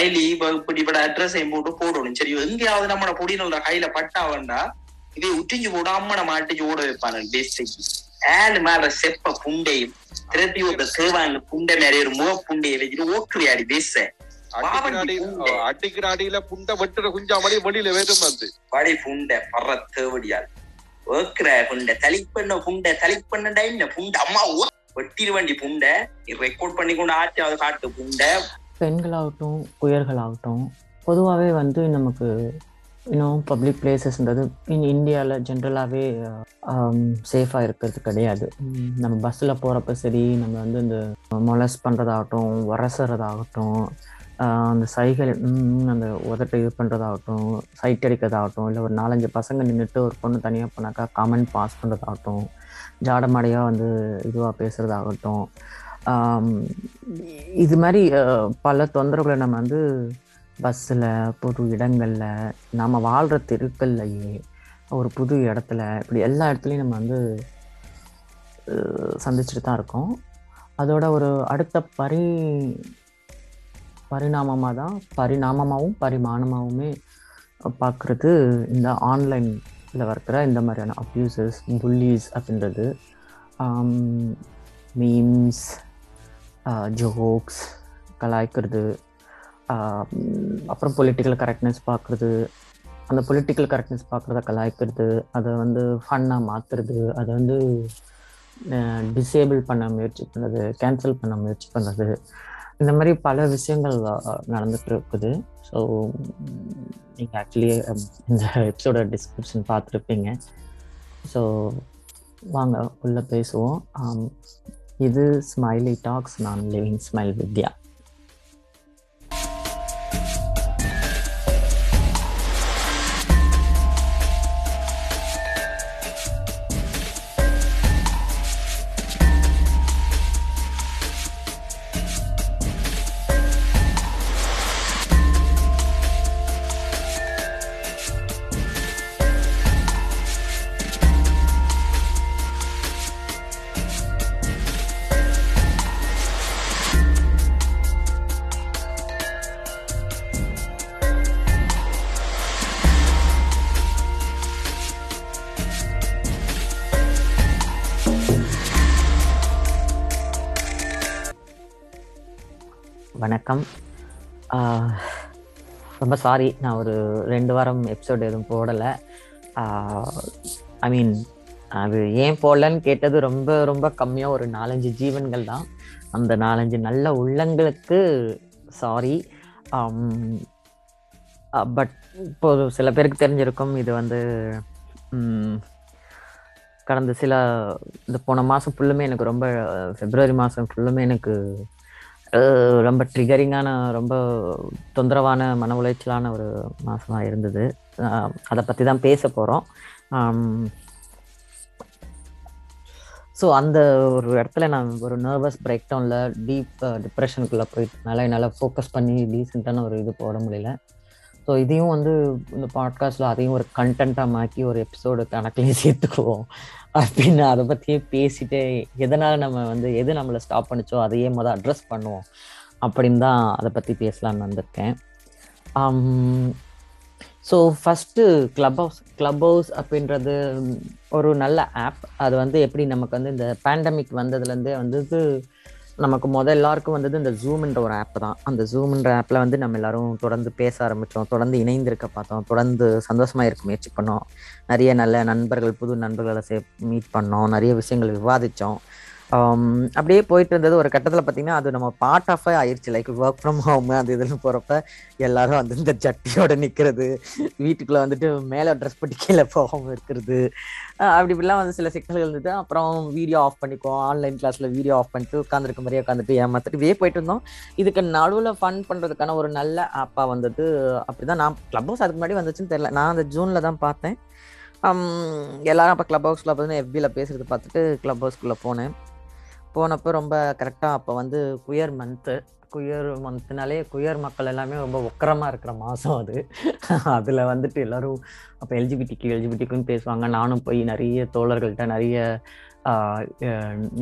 Smiley இப்படிப்பட்ட அட்ரஸையும் போட்டு போடணும். சரி எங்கேயாவது நம்மட பொடியினோட கையில பட்டா வேண்டா இதை உற்றிஞ்சு போட அம்மனை மாட்டிச்சு ஓட வைப்பானு ஏழு மேல செப்ப புண்டையும் திருப்பி ஒரு சேவாங்க புண்டை மேலே ஒரு முக புண்டையை வச்சுட்டு ஓட்டுறியாடி பேச அடிக்கிறாடி புண்டை. அடிக்கிறாடியில புண்டை வெட்டுற குஞ்சாமடி வெளியில வேறும் வந்து. படி புண்டை பற தேவடியால். ஓக்குற புண்டை தலிப்பண்ண புண்டை தலிப்பண்ண டைம்ல புண்டை? அம்மா ஓ- வெட்டிரு வண்டி புண்டை. ரெக்கார்ட் பண்ணி கொண்டு ஆச்சு அதை காட்டு புண்டை. பெண்களாகட்டும் குயர்களாகட்டும் பொதுவாகவே வந்து நமக்கு இன்னும் பப்ளிக் பிளேசஸ்ன்றது இன் இந்தியாவில் ஜென்ரலாகவே சேஃபாக இருக்கிறது கிடையாது. நம்ம பஸ்ஸில் போகிறப்ப சரி நம்ம வந்து இந்த மொலஸ் பண்ணுறதாகட்டும் வரசுறதாகட்டும் அந்த சைகள் அந்த உதட்டை இது பண்ணுறதாகட்டும் சைட் அடிக்கிறதாகட்டும் இல்லை ஒரு நாலஞ்சு பசங்க நின்றுட்டு ஒரு பொண்ணு தனியாக போனாக்கா காமெண்ட் பாஸ் பண்ணுறதாகட்டும் ஜாடமாடையாக வந்து இதுவாக பேசுகிறதாகட்டும் இது மாதிரி பல தொந்தரவுகளை நம்ம வந்து பஸ்ஸில் பொது இடங்களில் நாம் வாழ்கிற தெருக்கள்லையே ஒரு புது இடத்துல இப்படி எல்லா இடத்துலையும் நம்ம வந்து சந்திச்சுட்டு தான் இருக்கோம். அதோட ஒரு அடுத்த பரி பரிணாமமாக தான் பரிணாமமாகவும் பரிமாணமாகவுமே பார்க்குறது இந்த ஆன்லைனில் இருக்கிற இந்த மாதிரியான அப்யூசஸ் புல்லீஸ் அப்படின்றது. மீம்ஸ் Uh, ஜோக்ஸ் கலாய்க்கிறது uh, அப்புறம் பொலிட்டிக்கல் கரெக்ட்னஸ் பார்க்குறது. அந்த பொலிட்டிக்கல் கரெக்ட்னஸ் பார்க்குறத கலாய்க்கிறது. அதை வந்து ஃபன்னாக மாற்றுறது அதை வந்து uh, டிசேபிள் பண்ண முயற்சி பண்ணுறது கேன்சல் பண்ண முயற்சி பண்ணுறது இந்த மாதிரி பல விஷயங்கள் நடந்துட்டு இருக்குது. ஸோ நீங்கள் ஆக்சுவலி இந்த எபிசோட டிஸ்கிரிப்ஷன் பார்த்துருப்பீங்க. ஸோ வாங்க உள்ளே பேசுவோம். Um, இது ஸ்மைலி டாக்ஸ் நான் லிவிங் ஸ்மைல் வித்யா. வணக்கம். ரொம்ப சாரி நான் ஒரு ரெண்டு வாரம் எபிசோடு எதுவும் போடலை. ஐ மீன் அது ஏன் போடலன்னு கேட்டது ரொம்ப ரொம்ப கம்மியாக ஒரு நாலஞ்சு ஜீவன்கள் தான். அந்த நாலஞ்சு நல்ல உள்ளங்களுக்கு சாரி பட் இப்போது சில பேருக்கு தெரிஞ்சிருக்கும் இது வந்து கடந்த சில இந்த போன மாதம் ஃபுல்லுமே எனக்கு ரொம்ப பிப்ரவரி மாதம் ஃபுல்லுமே எனக்கு ரொம்ப ட்ரிகரிங்கான ரொம்ப தொந்தரவான மன உளைச்சலான ஒரு மாதமாக இருந்தது. அதை பற்றி தான் பேச போகிறோம் ஸோ அந்த ஒரு இடத்துல நான் ஒரு நர்வஸ் பிரேக் டவுனில் டீப் டிப்ரெஷனுக்குள்ளே போயிட்டனால என்னால் ஃபோக்கஸ் பண்ணி டீசெண்டான ஒரு இது போட முடியல. ஸோ இதையும் வந்து இந்த பாட்காஸ்ட்டில் அதையும் ஒரு கண்டென்ட்டாக மாக்கி ஒரு எபிசோடு கணக்குலேயும் சேர்த்துக்குவோம். அப்படின்னு அதை பற்றியே பேசிட்டு எதனால் நம்ம வந்து எது நம்மளை ஸ்டாப் பண்ணிச்சோ அதையே மொதல் அட்ரஸ் பண்ணுவோம். அப்படின்னு தான் அதை பற்றி பேசலாம்னு வந்திருக்கேன். So first club house club house அப்படின்றது ஒரு நல்ல ஆப் அது வந்து எப்படி நமக்கு வந்து இந்த பேண்டமிக் வந்ததுலேருந்தே வந்து நமக்கு முதல் எல்லாருக்கும் வந்தது இந்த ஜூம்ன்ற ஒரு ஆப் தான். அந்த ஜூம்ன்ற ஆப்பில் வந்து நம்ம எல்லாரும் தொடர்ந்து பேச ஆரம்பித்தோம் தொடர்ந்து இணைந்திருக்க பார்த்தோம். தொடர்ந்து சந்தோஷமாக இருக்க முயற்சி பண்ணோம். நிறைய நல்ல நண்பர்கள் புது நண்பர்களை சே மீட் பண்ணோம். நிறைய விஷயங்கள் விவாதித்தோம் அப்படியே போயிட்டு இருந்தது. ஒரு கட்டத்தில் பார்த்தீங்கன்னா அது நம்ம பார்ட் ஆஃப் ஆயிடுச்சு லைக் ஒர்க் ஃப்ரம் ஹோம் அந்த இதில் போகிறப்ப எல்லாரும் வந்து இந்த ஜட்டியோட நிற்கிறது வீட்டுக்குள்ளே வந்துட்டு மேலே ட்ரெஸ் போட்டு கீழே போகாமல் இருக்கிறது. அப்படி இப்படிலாம் வந்து சில சிக்கல்கள் இருந்தது. அப்புறம் வீடியோ ஆஃப் பண்ணிக்குவோம். ஆன்லைன் கிளாஸில் வீடியோ ஆஃப் பண்ணிட்டு உட்காந்துருக்க மாதிரியே உட்காந்துட்டு ஏமாத்திட்டு வே போயிட்டு இருந்தோம். இதுக்கு நடுவில் ஃபன் பண்ணுறதுக்கான ஒரு நல்ல ஆப்பாக வந்தது. அப்படி தான் நான் க்ளப் ஹவுஸ் அதுக்கு முன்னாடி வந்துச்சுன்னு தெரியல. நான் அந்த ஜூனில் தான் பார்த்தேன். எல்லாரும் அப்போ க்ளப் ஹவுஸில் பார்த்து எஃபியில் பேசுறது பார்த்துட்டு க்ளப் ஹவுஸ்க்குள்ளே போனேன். போனப்போ ரொம்ப கரெக்டாக அப்போ வந்து குயர் மந்த்து குயர் மந்த்னாலே குயர் மக்கள் எல்லாமே ரொம்ப உக்கரமாக இருக்கிற மாதம் அது. அதில் வந்துட்டு எல்லாரும் அப்போ எல்ஜிபிடிக்கு எல்ஜிபிடிக்குன்னு பேசுவாங்க. நானும் போய் நிறைய தோழர்கள்ட்ட நிறைய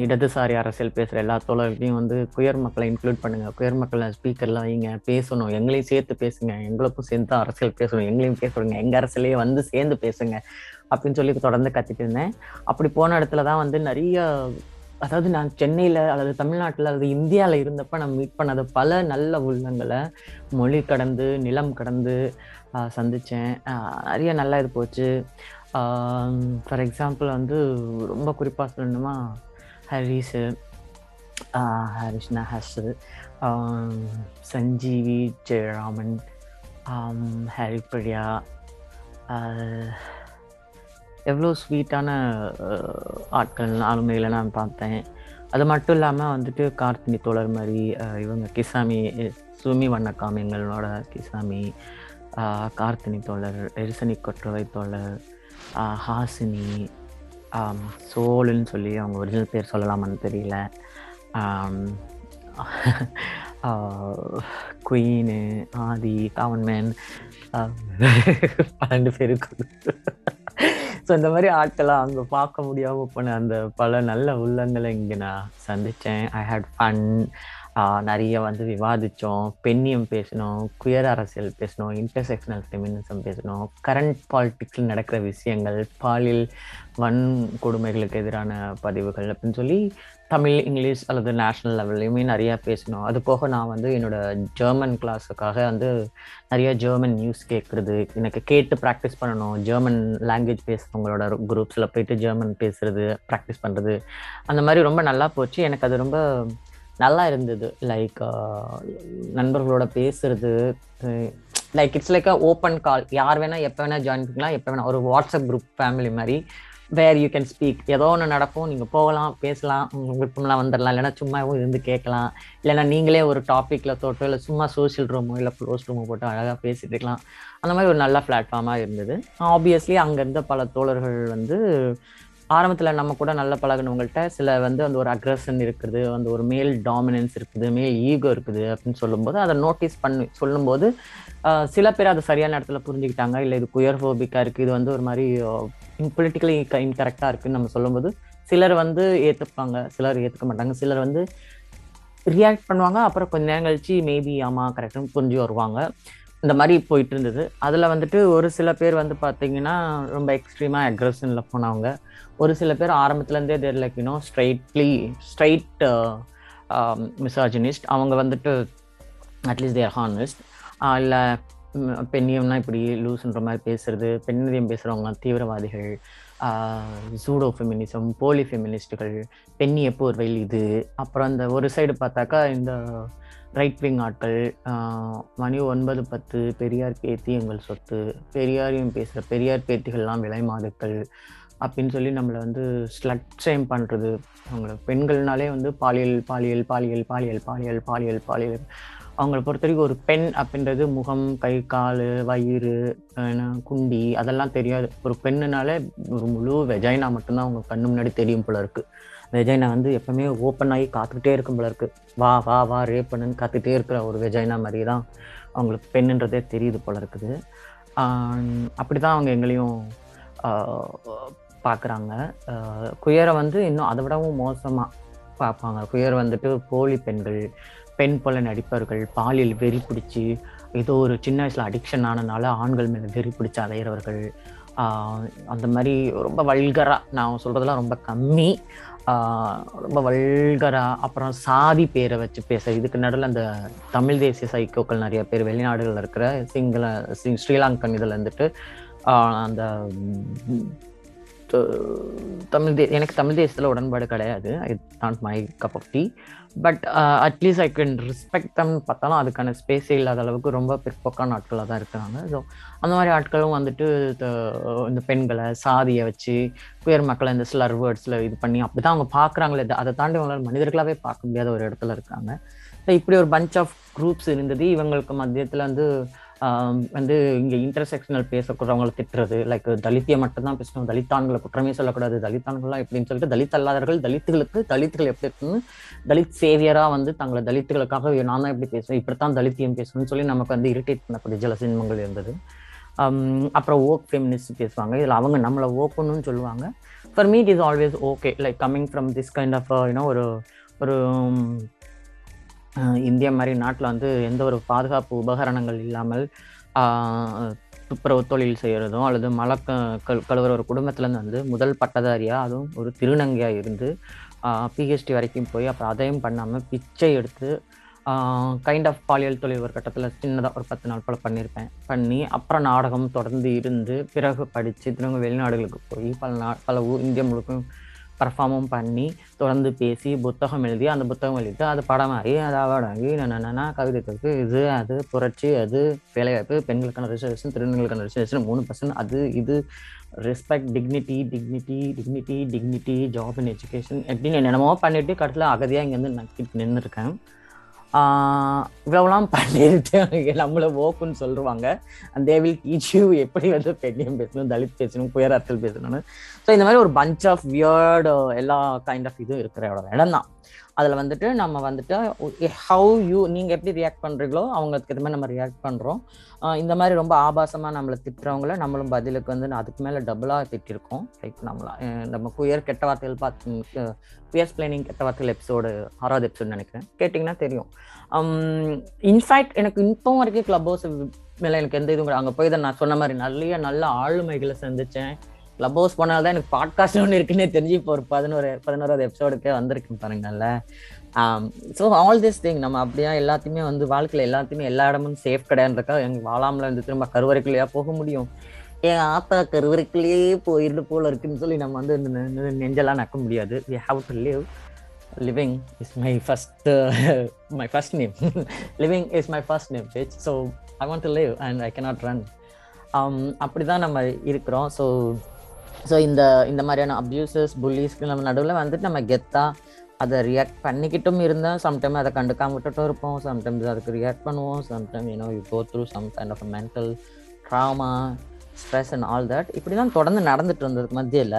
இடதுசாரி அரசியல் பேசுகிற எல்லா தோழர்களையும் வந்து குயர் மக்களை இன்க்ளூட் பண்ணுங்கள் குயர் மக்களை ஸ்பீக்கர்லாம் வைங்க. பேசணும். எங்களையும் சேர்த்து பேசுங்க. எங்களுக்கும் சேர்ந்து அரசியல் பேசணும். எங்களையும் பேசுகிறோங்க எங்கள் அரசியலையே வந்து சேர்ந்து பேசுங்க. அப்படின்னு சொல்லி தொடர்ந்து கத்திட்டு இருந்தேன். அப்படி போன இடத்துல தான் வந்து நிறைய அதாவது நான் சென்னையில அல்லது தமிழ்நாட்டில் அல்லது இந்தியாவில் இருந்தப்ப நான் மீட் பண்ணாத பல நல்ல உள்ளங்களை மொழி கடந்து நிலம் கடந்து சந்தித்தேன் நிறைய நல்லா இது போச்சு. ஃபார் எக்ஸாம்பிள் வந்து ரொம்ப குறிப்பாக சொல்லணுமா ஹரிஸு ஹரிஷ் நஹஸ் சஞ்சீவி ஜெயராமன் ஹரிப்பிரியா எவ்வளோ ஸ்வீட்டான ஆட்கள் ஆளுமைகளை நான் பார்த்தேன். அது மட்டும் இல்லாமல் வந்துட்டு கார்த்தினி தோழர் மாதிரி இவங்க கிசாமி சுமி வண்ணக்காமியங்களோட கிசாமி கார்த்தினி தோழர் எரிசனி கொற்றவை தோழர் ஹாசினி சோலுன்னு சொல்லி அவங்க ஒரிஜினல் பேர் சொல்லலாமான்னு தெரியல. குயின் ஆதி காமன்மேன் பன்னெண்டு பேருக்கு. ஸோ இந்த மாதிரி ஆட்கள்லாம் அங்கே பார்க்க முடியாமல் போன அந்த பல நல்ல உள்ளங்களை இங்கே நான் சந்தித்தேன் ஐ ஹேட் ஃபன் நிறைய வந்து விவாதித்தோம் பெண்ணியம் பேசணும் குயர் அரசியல் பேசணும் இன்டர்செக்ஷனல் ஃபெமினிசம் பேசணும் கரண்ட் பாலிட்டிக்ஸில் நடக்கிற விஷயங்கள் பாலியல் வன்கொடுமைகளுக்கு எதிரான பதிவுகள் அப்படின்னு சொல்லி தமிழ் இங்கிலீஷ் அல்லது நேஷ்னல் லெவல்லையுமே நிறையா பேசணும். அது போக நான் வந்து என்னோட ஜெர்மன் கிளாஸுக்காக வந்து நிறைய ஜெர்மன் நியூஸ் கேட்குறது எனக்கு கேட்டு ப்ராக்டிஸ் பண்ணணும். ஜெர்மன் லாங்குவேஜ் பேசுகிறவங்களோட குரூப்ஸில் போயிட்டு ஜெர்மன் பேசுறது ப்ராக்டிஸ் பண்ணுறது அந்த மாதிரி ரொம்ப நல்லா போச்சு. எனக்கு அது ரொம்ப நல்லா இருந்தது. லைக் நண்பர்களோட பேசுறது like it's like a open call யார் வேணால் எப்போ வேணால் ஜாயின் பண்ணிக்கலாம் எப்போ வேணால் ஒரு வாட்ஸ்அப் குரூப் ஃபேமிலி மாதிரி வேர் யூ கேன் ஸ்பீக் ஏதோ ஒன்று நடக்கும் நீங்கள் போகலாம் பேசலாம் உங்க விருப்பம்லாம் வந்துடலாம். இல்லைன்னா சும்மாவும் இருந்து கேட்கலாம். இல்லைன்னா நீங்களே ஒரு டாப்பிக்கில் தொட்டோ இல்லை சும்மா சோஷியல் ரூமோ இல்லை க்ளோஸ் ரூமோ போட்டு அழகாக பேசிட்டு இருக்கலாம். அந்த மாதிரி ஒரு நல்ல பிளாட்ஃபார்மாக இருந்தது. ஆப்வியஸ்லி அங்கே இருந்த பல தோழர்கள் வந்து ஆரம்பத்தில் நம்ம கூட நல்ல பழகினவங்கள்ட்ட சில வந்து அந்த ஒரு அக்ரஷன் இருக்குது அந்த ஒரு மேல் டாமினன்ஸ் இருக்குது மேல் ஈகோ இருக்குது அப்படின்னு சொல்லும்போது அதை நோட்டீஸ் பண்ணி சொல்லும்போது சில பேர் அதை சரியான இடத்துல புரிஞ்சுக்கிட்டாங்க. இல்லை இது குயர் ஹோபிக்காக இருக்குது இது வந்து ஒரு மாதிரி பொலிட்டிக்கலி இன்கரெக்டாக இருக்குன்னு நம்ம சொல்லும்போது சிலர் வந்து ஏற்றுப்பாங்க சிலர் ஏற்றுக்க மாட்டாங்க. சிலர் வந்து ரியாக்ட் பண்ணுவாங்க அப்புறம் கொஞ்ச நேரம் கழிச்சு மேபி ஆமாம் கரெக்டுன்னு புரிஞ்சு வருவாங்க. இந்த மாதிரி போயிட்டு இருந்தது. அதில் வந்துட்டு ஒரு சில பேர் வந்து பார்த்தீங்கன்னா ரொம்ப எக்ஸ்ட்ரீமாக அக்ரஷனில் போனவங்க. ஒரு சில பேர் ஆரம்பத்துலேருந்தே there like you know straightly straight misogynist அவங்க வந்துட்டு அட்லீஸ்ட் தேர் ஹானஸ்ட் இல்லை பெண்ணியம்னா இப்படி லூஸ்ன்ற மாதிரி பேசுறது பெண்ணியம் பேசுகிறவங்க தீவிரவாதிகள் ஜூடோ ஃபெமினிசம் போலி ஃபெமினிஸ்ட்டுகள் பெண்ணிய போர்வையில் இது? அப்புறம் அந்த ஒரு சைடு பார்த்தாக்கா இந்த ரைட் விங் ஆட்கள் மணி ஒன்பது பத்து பெரியார் பேத்தி எங்கள் சொத்து பெரியாரையும் பேசுகிற பெரியார் பேத்திகள்லாம் விலை மாதுக்கள் அப்படின்னு சொல்லி நம்மளை வந்து ஸ்லட் ஷேம் பண்ணுறது அவங்கள பெண்கள்னாலே வந்து பாலியல் பாலியல் பாலியல் பாலியல் பாலியல் பாலியல் பாலியல் அவங்கள பொறுத்த வரைக்கும் ஒரு பெண் அப்படின்றது முகம் கை கால் வயிறு என்ன, குண்டி அதெல்லாம் தெரியாது. ஒரு பெண்ணுனாலே ஒரு முழு வெஜைனா மட்டும்தான் அவங்க கண்ணு முன்னாடி தெரியும் போல இருக்கு. வெஜைனா வந்து எப்பவுமே ஓப்பன் ஆகி காத்துக்கிட்டே இருக்கும் போல இருக்கு. வா வா வா ரே பண்ணுன்னு காத்துக்கிட்டே இருக்கிற ஒரு வெஜைனா மாதிரி தான் அவங்களுக்கு பெண்ணுன்றதே தெரியுது போல இருக்குது. அப்படி அப்படிதான் அவங்க எங்களையும் பார்க்குறாங்க குயரை வந்து இன்னும் அதை விடவும் மோசமாக பார்ப்பாங்க. குயர் வந்துட்டு போலி பெண்கள் பெண் போல நடிப்பவர்கள் பாலியல் வெறி பிடிச்சி ஏதோ ஒரு சின்ன வயசில் அடிக்ஷன் ஆனனால ஆண்கள் மேலே வெறி பிடிச்சி அலையிறவர்கள். அந்த மாதிரி ரொம்ப வல்கரா நான் சொல்றதெல்லாம் ரொம்ப கம்மி. ரொம்ப வல்கரா அப்புறம் சாதி பேரை வச்சு பேச இதுக்கு நடுவில் அந்த தமிழ் தேசிய சைக்கோக்கள் நிறைய பேர் வெளிநாடுகளில் இருக்கிற சிங்கள சி- ஸ்ரீலங்கன் இதில் இருந்துட்டு அந்த தமிழ் தே எனக்கு தமிழ் தேசத்தில் உடன்பாடு கிடையாது. It not my cup of tea but at least I can respect them பார்த்தாலும் அதுக்கான ஸ்பேஸே இல்லாத அளவுக்கு ரொம்ப பிற்போக்கான ஆட்களாக தான் இருக்கிறாங்க. ஸோ அந்த மாதிரி ஆட்களும் வந்துட்டு த- இந்த பெண்களை சாதியை வச்சு உயர் மக்களை இந்த ஸ்லர் வேர்ட்ஸில் இது பண்ணி அப்படி தான் அவங்க பார்க்குறாங்களே அதை தாண்டி அவங்களால மனிதர்களாகவே பார்க்க முடியாத ஒரு இடத்துல இருக்காங்க. ஸோ இப்படி ஒரு பஞ்ச் ஆஃப் குரூப்ஸ் இருந்தது. இவங்களுக்கு மத்தியத்தில் வந்து வந்து இங்கே இன்டர்செக்ஷனல் பேசக்கூடவங்களை திட்டுறது லைக் தலித்தியை மட்டும் தான் பேசணும் தலித்தான்களை குற்றமே சொல்லக்கூடாது தலித்தான்கள்லாம் எப்படின்னு சொல்லிட்டு தலித் அல்லாதவர்கள் தலித்துகளுக்கு தலித்துகள் எப்படி இருக்குன்னு தலித் சேவியராக வந்து தங்களை தலித்துகளுக்காக நான் தான் எப்படி பேசுவேன் இப்படித்தான் தலித்தியம் பேசணும்னு சொல்லி நமக்கு வந்து இரிட்டேட் பண்ணக்கூடிய ஜல சினிமங்கள் இருந்தது. அப்புறம் ஓக் ஃபெமினிஸ்ட் பேசுவாங்க. இதில் அவங்க நம்மளை ஓக்கணும்னு சொல்லுவாங்க. For meat is always okay like coming from this kind of you know ஒரு ஒரு இந்தியா மாதிரி நாட்டில் வந்து எந்த ஒரு பாதுகாப்பு உபகரணங்கள் இல்லாமல் துப்புரவு தொழில் செய்கிறதும் அல்லது மலை கழுவுற ஒரு குடும்பத்துலேருந்து வந்து முதல் பட்டதாரியாக அதுவும் ஒரு திருநங்கையாக இருந்து பிஹெச்டி வரைக்கும் போய் அப்புறம் அதையும் பண்ணாமல் பிச்சை எடுத்து கைண்ட் ஆஃப் பாலியல் தொழில் ஒரு கட்டத்தில் சின்னதாக ஒரு பத்து நாள் போல் பண்ணியிருப்பேன் பண்ணி அப்புறம் நாடகம் தொடர்ந்து இருந்து பிறகு படித்து திரும்ப வெளிநாடுகளுக்கு போய் பல நா பல ஊர் இந்தியா முழுக்கும் பர்ஃபார்மும் பண்ணி தொடர்ந்து பேசி புத்தகம் எழுதி அந்த புத்தகம் எழுதிட்டு அது படமாகி அது அவார்டாகி என்னென்னா கவிதைக்கு இது அது புரட்சி அது வேலைவாய்ப்பு பெண்களுக்கான ரிசர்வேஷன் திருநங்களுக்கான ரிசர்வேஷன் மூணு பர்சன்ட் அது இது respect dignity dignity dignity dignity job and education எப்படின்னு என்னென்னமோ பண்ணிவிட்டு கடைசியில் அகதியாக இங்கேருந்து நக்கிட்டு நின்றுருக்கேன். இவ்வளவுலாம் பண்ணிட்டு நம்மள ஓக்குன்னு சொல்லுவாங்க. அந்த தேவில் டீச் யூ எப்படி வந்து பெண்ணியம் பேசணும் தலித் பேசணும் குயராத்தல் பேசணும்னு. ஸோ இந்த மாதிரி ஒரு பஞ்ச் ஆஃப் வியர்டு எல்லா கைண்ட் ஆஃப் இதுவும் இருக்கிற இடம் தான். அதில் வந்துட்டு நம்ம வந்துட்டு ஹவு யூ நீங்கள் எப்படி ரியாக்ட் பண்ணுறீங்களோ அவங்களுக்கு இது மாதிரி நம்ம ரியாக்ட் பண்ணுறோம் இந்த மாதிரி ரொம்ப ஆபாசமாக நம்மளை திட்டுறவங்கள நம்மளும் பதிலுக்கு வந்து அதுக்கு மேலே டபுளாக திட்டிருக்கோம். லைக் நம்மளா நம்ம குயர் கெட்ட வார்த்தைகள் பார்த்து குயர் பிளேனிங் கெட்ட வார்த்தைகள் எபிசோடு ஆறாவது எபிசோடு நினைக்கிறேன். கேட்டிங்கன்னா தெரியும். இன்ஃபேக்ட் எனக்கு இப்போ வரைக்கும் கிளப் ஹவுஸ் மேலே எனக்கு எந்த இதுவும் அங்கே போய் தான் நான் சொன்ன மாதிரி நிறைய நல்ல ஆளுமைகளை சந்தித்தேன் கிளப் ஹவுஸ் போனால் தான் எனக்கு பாட்காஸ்ட் ஒன்று இருக்குன்னே தெரிஞ்சு இப்போ ஒரு பதினோரு பதினோராவது எபிசோடுக்கே வந்திருக்கு பாருங்கல்ல ஸோ ஆல் திஸ் திங் நம்ம அப்படியா எல்லாத்தையுமே வந்து வாழ்க்கையில் எல்லாத்தையுமே எல்லா இடமும் சேஃப் கிடையாதுக்கா எங்க வாழாமல் வந்து திரும்ப கருவறைக்குள்ளேயா போக முடியும்? என் ஆத்தா கருவறைக்குள்ளேயே போயிருந்து போல இருக்குன்னு சொல்லி நம்ம வந்து இந்த நெ- நெஞ்செல்லாம் நக்க முடியாது. We have to live living is my first my first name living is my first name bitch so I want to live and I cannot run அப்படி தான் நம்ம இருக்கிறோம். ஸோ ஸோ இந்த இந்த மாதிரியான அப்யூசஸ் புல்லிஸ்க்கு நம்ம நடுவில் வந்துட்டு நம்ம கெத்தாக அதை ரியாக்ட் பண்ணிக்கிட்டும் இருந்தால் சம்டைம் அதை கண்டுக்காம விட்டுட்டும் இருப்போம். சம்டைம்ஸ் அதுக்கு ரியாக்ட் பண்ணுவோம். Sometime you know you go through some kind of mental trauma stress and all that இப்படி தான் தொடர்ந்து நடந்துட்டு இருந்ததுக்கு மத்தியில்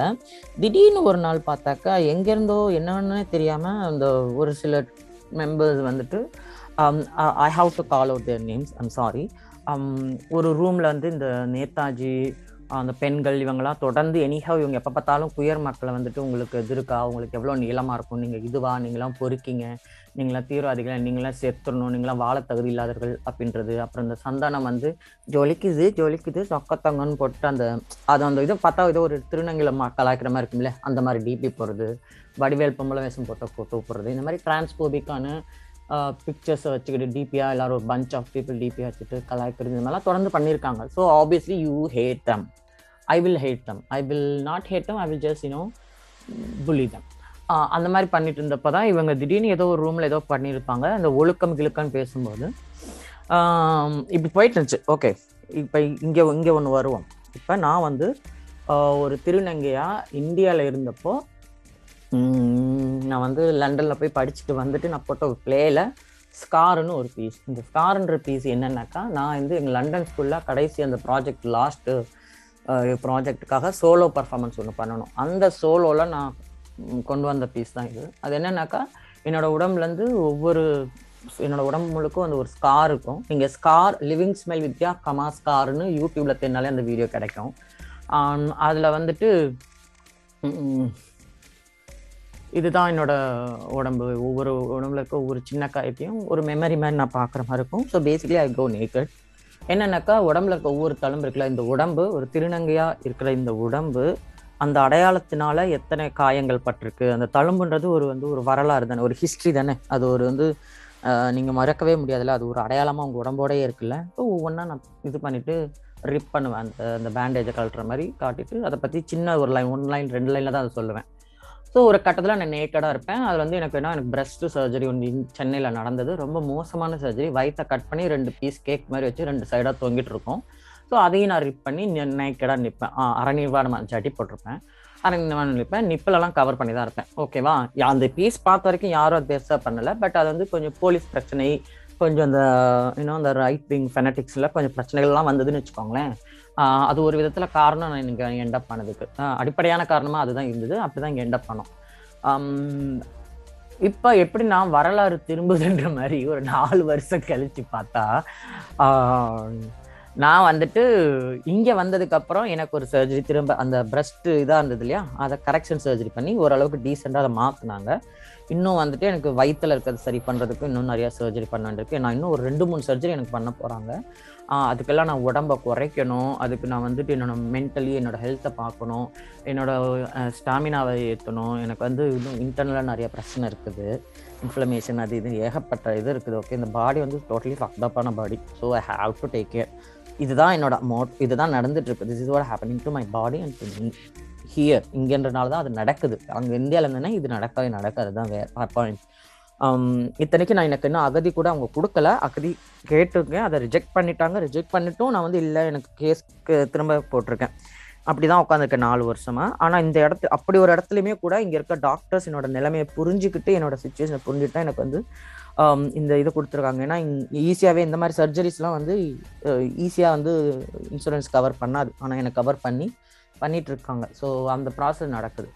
திடீர்னு ஒரு நாள் பார்த்தாக்கா எங்கேருந்தோ என்னன்னு தெரியாமல் அந்த ஒரு சில மெம்பர்ஸ் வந்துட்டு I have to call out their names I'm sorry ஒரு ரூமில் வந்து இந்த நேதாஜி அந்த பெண்கள் இவங்கெல்லாம் தொடர்ந்து எனிஹாவ் இவங்க எப்போ பார்த்தாலும் குயர் மக்களை வந்துட்டு உங்களுக்கு இது இருக்கா உங்களுக்கு எவ்வளோ நீளமாக இருக்கும்? நீங்கள் இதுவா? நீங்களாம் பொறுக்கிங்க. நீங்களாம் தீவிரவாதிகளை? நீங்களாம் சேர்த்துடணும் நீங்களாம் வாழ தகுதி இல்லாதவர்கள் அப்படின்றது. அப்புறம் இந்த சந்தானம் வந்து ஜொலிக்குது ஜொலிக்குது சொக்கத்தங்கன்னு போட்டு அந்த அது அந்த இதை பார்த்தா ஏதோ ஒரு திருநங்கையில் கலாய்க்கிற மாதிரி இருக்கும்ல? அந்த மாதிரி டிபி போடுறது வடிவேல் பொம்பளை வேஷம் போட்ட ஃபோட்டோ போடுறது இந்த மாதிரி டிரான்ஸ்போபிக்கான பிக்சர்ஸை வச்சுக்கிட்டு டிபியா எல்லாரும் ஒரு பஞ்ச் ஆஃப் பீப்புள் டிபியா வச்சுட்டு கலாய்க்கிறது இந்த மாதிரிலாம் தொடர்ந்து பண்ணியிருக்காங்க. So obviously you hate them I will hate them I will not hate them I will just you know bully them அந்த மாதிரி பண்ணிட்டு இருந்தப்போ தான் இவங்க திடீர்னு ஏதோ ஒரு ரூமில் ஏதோ பண்ணியிருப்பாங்க. அந்த ஒழுக்கம் கிழுக்கன்னு பேசும்போது. இப்படி போயிட்டு இருந்துச்சு ஓகே இப்போ இங்கே இங்கே ஒன்று வருவோம். இப்போ நான் வந்து ஒரு திருநங்கையாக இந்தியாவில் இருந்தப்போ நான் வந்து லண்டனில் போய் படிச்சுட்டு வந்துட்டு நான் போட்ட ஒரு பிளேயில் ஸ்கார்னு ஒரு பீஸ் இந்த ஸ்கார்ன்ற பீஸ் என்னன்னாக்கா நான் வந்து எங்கள் லண்டன் ஸ்கூலில் கடைசி அந்த ப்ராஜெக்ட் லாஸ்ட்டு ப்ராஜெக்ட்டுக்காக சோலோ பர்ஃபார்மன்ஸ் ஒன்று பண்ணணும். அந்த சோலோவில் நான் கொண்டு வந்த பீஸ் தான் இது. அது என்னன்னாக்கா என்னோடய உடம்புலேருந்து ஒவ்வொரு என்னோட உடம்பு முழுக்கும் அந்த ஒரு ஸ்கார் இருக்கும். நீங்கள் scar living smell with a comma ஸ்கார்னு யூடியூப்ல தேடினாலே அந்த வீடியோ கிடைக்கும். அதில் வந்துட்டு இதுதான் என்னோட உடம்பு. ஒவ்வொரு உடம்புல இருக்க ஒவ்வொரு சின்ன காயத்தையும் ஒரு மெமரி மாதிரி நான் பார்க்குற மாதிரி இருக்கும். So basically I go naked என்னென்னாக்கா உடம்புல இருக்க ஒவ்வொரு தழும்பு இருக்குல்ல இந்த உடம்பு ஒரு திருநங்கையாக இருக்கிற இந்த உடம்பு அந்த அடையாளத்தினால எத்தனை காயங்கள் பட்டிருக்கு. அந்த தழும்புன்றது ஒரு வந்து ஒரு வரலாறு தானே ஒரு ஹிஸ்ட்ரி தானே. அது ஒரு வந்து நீங்கள் மறக்கவே முடியாதுல்ல அது ஒரு அடையாளமாக உங்கள் உடம்போடையே இருக்குல்ல. ஸோ ஒவ்வொன்றா நான் இது பண்ணிவிட்டு ரிப் பண்ணுவேன். அந்த அந்த பேண்டேஜை கழட்டுற மாதிரி காட்டிட்டு அதை பற்றி சின்ன ஒரு லைன் ஒன் லைன் ரெண்டு லைனில் தான் அதை சொல்லுவேன். ஸோ ஒரு கட்டத்தில் நான் நேக்கடாக இருப்பேன். அது வந்து எனக்கு என்ன எனக்கு பிரஸ்ட் சர்ஜரி ஒன்று சென்னையில் நடந்தது. ரொம்ப மோசமான சர்ஜரி வயிற்றை கட் பண்ணி ரெண்டு பீஸ் கேக் மாதிரி வச்சு ரெண்டு சைடாக தொங்கிட்டு இருக்கும். ஸோ அதையும் நான் ரிப் பண்ணி நேக்கடாக நிற்பேன் அரணிவான சட்டி போட்டிருப்பேன். அரணிவான நிற்பேன் நிப்பிலெல்லாம் கவர் பண்ணி தான் இருப்பேன். ஓகேவா அந்த பீஸ் பார்த்த வரைக்கும் யாரும் அது பெருசாக பண்ணலை. பட் அது வந்து கொஞ்சம் போலீஸ் பிரச்சனை கொஞ்சம் அந்த இன்னும் அந்த ரைட் விங் ஃபெனட்டிக்ஸில் கொஞ்சம் பிரச்சனைகள்லாம் வந்ததுன்னு வச்சுக்கோங்களேன். அது ஒரு விதத்தில் காரணம் நான் எனக்கு எண்டப் பண்ணதுக்கு. அடிப்படையான காரணமாக அதுதான் இருந்தது. அப்படி தான் இங்கே எண்டப் பண்ணோம். இப்போ எப்படி நான் வரலாறு திரும்புதுன்ற மாதிரி ஒரு நாலு வருஷம் கழிச்சு பார்த்தா நான் வந்துட்டு இங்கே வந்ததுக்கப்புறம் எனக்கு ஒரு சர்ஜரி திரும்ப அந்த பிரஸ்ட் இதாக இருந்தது இல்லையா? அதை கரெக்ஷன் சர்ஜரி பண்ணி ஓரளவுக்கு டீசெண்டாக அதை மாற்றினாங்க இன்னும் வந்துட்டு எனக்கு வயிற்றில் இருக்கிறது சரி பண்ணுறதுக்கு இன்னும் நிறைய சர்ஜரி பண்ண வேண்டியிருக்கு. நான் இன்னும் ஒரு ரெண்டு மூணு சர்ஜரி எனக்கு பண்ண போகிறாங்க அதுக்கெல்லாம் நான் உடம்பை குறைக்கணும். அதுக்கு நான் வந்துட்டு என்னோட மென்டலி என்னோட ஹெல்த்தை பார்க்கணும். என்னோட ஸ்டாமினாவை ஏற்றணும் எனக்கு வந்து இன்னும் இன்டர்னலாக நிறைய பிரச்சனை இருக்குது. இன்ஃப்ளமேஷன் அது இது ஏகப்பட்ட இது இருக்குது. ஓகே இந்த பாடி வந்து totally ஃபக்டப்பான body so I have to take care இதுதான் என்னோட மோட் இதுதான் நடந்துட்டு இருக்குது. This is what happening to my body and to me here இங்கன்றனால தான் அது நடக்குது. அங்கே இந்தியாவில் இருந்தேன்னா இது நடக்கவே நடக்காது. தான் வேற பாயிண்ட் um, இத்தனைக்கு நான் எனக்கு இன்னும் அகதி கூட அவங்க கொடுக்கல. அகதி கேட்டிருக்கேன். அதை ரிஜெக்ட் பண்ணிட்டாங்க. ரிஜெக்ட் பண்ணிட்டும் நான் வந்து இல்லை எனக்கு கேஸ்க்கு திரும்ப போட்டிருக்கேன். அப்படிதான் உட்காந்துருக்கேன் நாலு வருஷமா. ஆனா இந்த இடத்து அப்படி ஒரு இடத்துலயுமே கூட இங்க இருக்க டாக்டர்ஸ் என்னோட நிலைமையை புரிஞ்சுக்கிட்டு என்னோட சுச்சுவேஷனை புரிஞ்சுட்டு எனக்கு வந்து um, இந்த இதை கொடுத்துருக்காங்க. ஏன்னா ஈஸியாகவே இந்த மாதிரி சர்ஜரிஸ்லாம் வந்து ஈஸியாக வந்து இன்சூரன்ஸ் கவர் பண்ணாது. ஆனால் எனக்கு கவர் பண்ணி பண்ணிட்டு இருக்காங்க ஸோ அந்த ப்ராசஸ் நடக்குது.